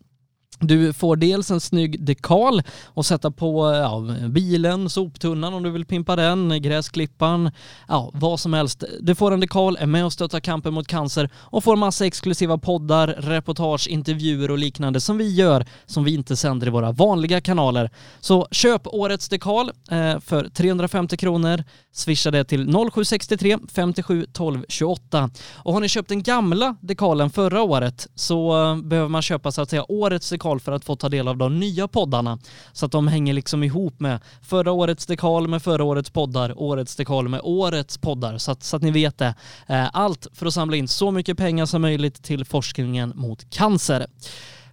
Du får dels en snygg dekal att sätta på ja, bilen, soptunnan om du vill pimpa den, gräsklippan, ja vad som helst. Du får en dekal, är med och stöttar kampen mot cancer och får massa exklusiva poddar, reportage, intervjuer och liknande som vi gör som vi inte sänder i våra vanliga kanaler. Så köp årets dekal eh, för 350 kronor, swisha det till 0763 57 12 28. Och har ni köpt den gamla dekalen förra året så eh, behöver man köpa så att säga årets dekal dekal för att få ta del av de nya poddarna. Så att de hänger liksom ihop med förra årets dekal med förra årets poddar, årets dekal med årets poddar. Så att, så att ni vet det. Eh, allt för att samla in så mycket pengar som möjligt till forskningen mot cancer.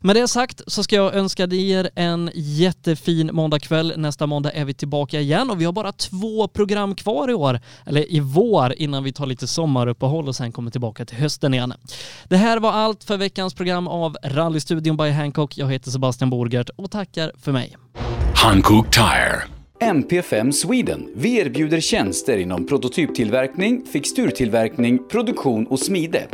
Med det sagt så ska jag önska er en jättefin måndagkväll. Nästa måndag är vi tillbaka igen och vi har bara två program kvar i år, eller i vår, innan vi tar lite sommaruppehåll och sen kommer tillbaka till hösten igen. Det här var allt för veckans program av Rallystudion by Hancock. Jag heter Sebastian Borgert och tackar för mig. Hancock Tire. MP5 Sweden. Vi erbjuder tjänster inom prototyptillverkning, fixturtillverkning, produktion och smide.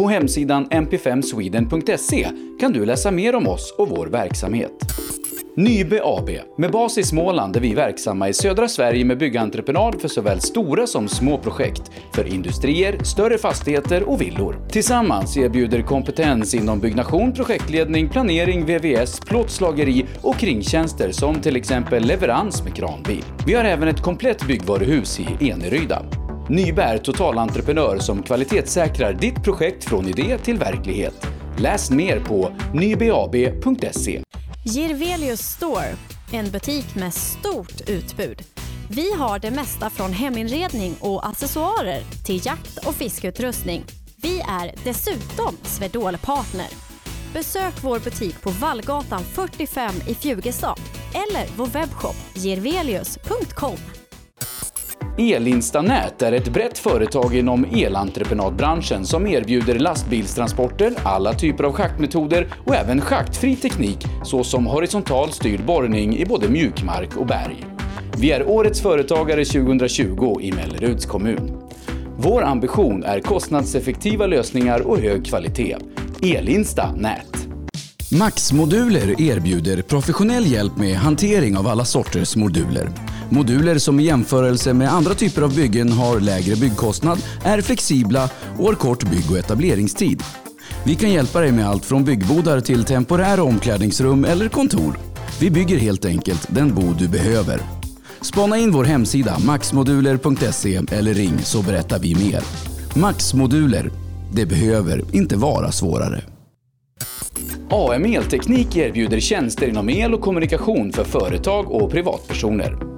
På hemsidan mp5sweden.se kan du läsa mer om oss och vår verksamhet. Nybe AB, med bas i Småland är vi verksamma i södra Sverige med byggentreprenad för såväl stora som små projekt, för industrier, större fastigheter och villor. Tillsammans erbjuder kompetens inom byggnation, projektledning, planering, VVS, plåtslageri och kringtjänster som till exempel leverans med kranbil. Vi har även ett komplett byggvaruhus i Eneryda. Nyberg är totalentreprenör som kvalitetssäkrar ditt projekt från idé till verklighet. Läs mer på nybab.se. Girvelius Store, en butik med stort utbud. Vi har det mesta från heminredning och accessoarer till jakt och fiskeutrustning. Vi är dessutom Swedol-partner. Besök vår butik på Vallgatan 45 i Fjugestad eller vår webbshop girvelius.com. Elinstanät är ett brett företag inom elentreprenadbranschen som erbjuder lastbilstransporter, alla typer av schaktmetoder och även schaktfri teknik såsom horisontal styrd borrning i både mjukmark och berg. Vi är Årets Företagare 2020 i Melleruds kommun. Vår ambition är kostnadseffektiva lösningar och hög kvalitet. Elinsta Nät. Max Moduler erbjuder professionell hjälp med hantering av alla sorters moduler. Moduler som i jämförelse med andra typer av byggen har lägre byggkostnad, är flexibla och har kort bygg och etableringstid. Vi kan hjälpa dig med allt från byggbodar till temporära omklädningsrum eller kontor. Vi bygger helt enkelt den bod du behöver. Spana in vår hemsida maxmoduler.se eller ring så berättar vi mer. Maxmoduler, Det behöver inte vara svårare. AM Elteknik erbjuder tjänster inom el och kommunikation för företag och privatpersoner.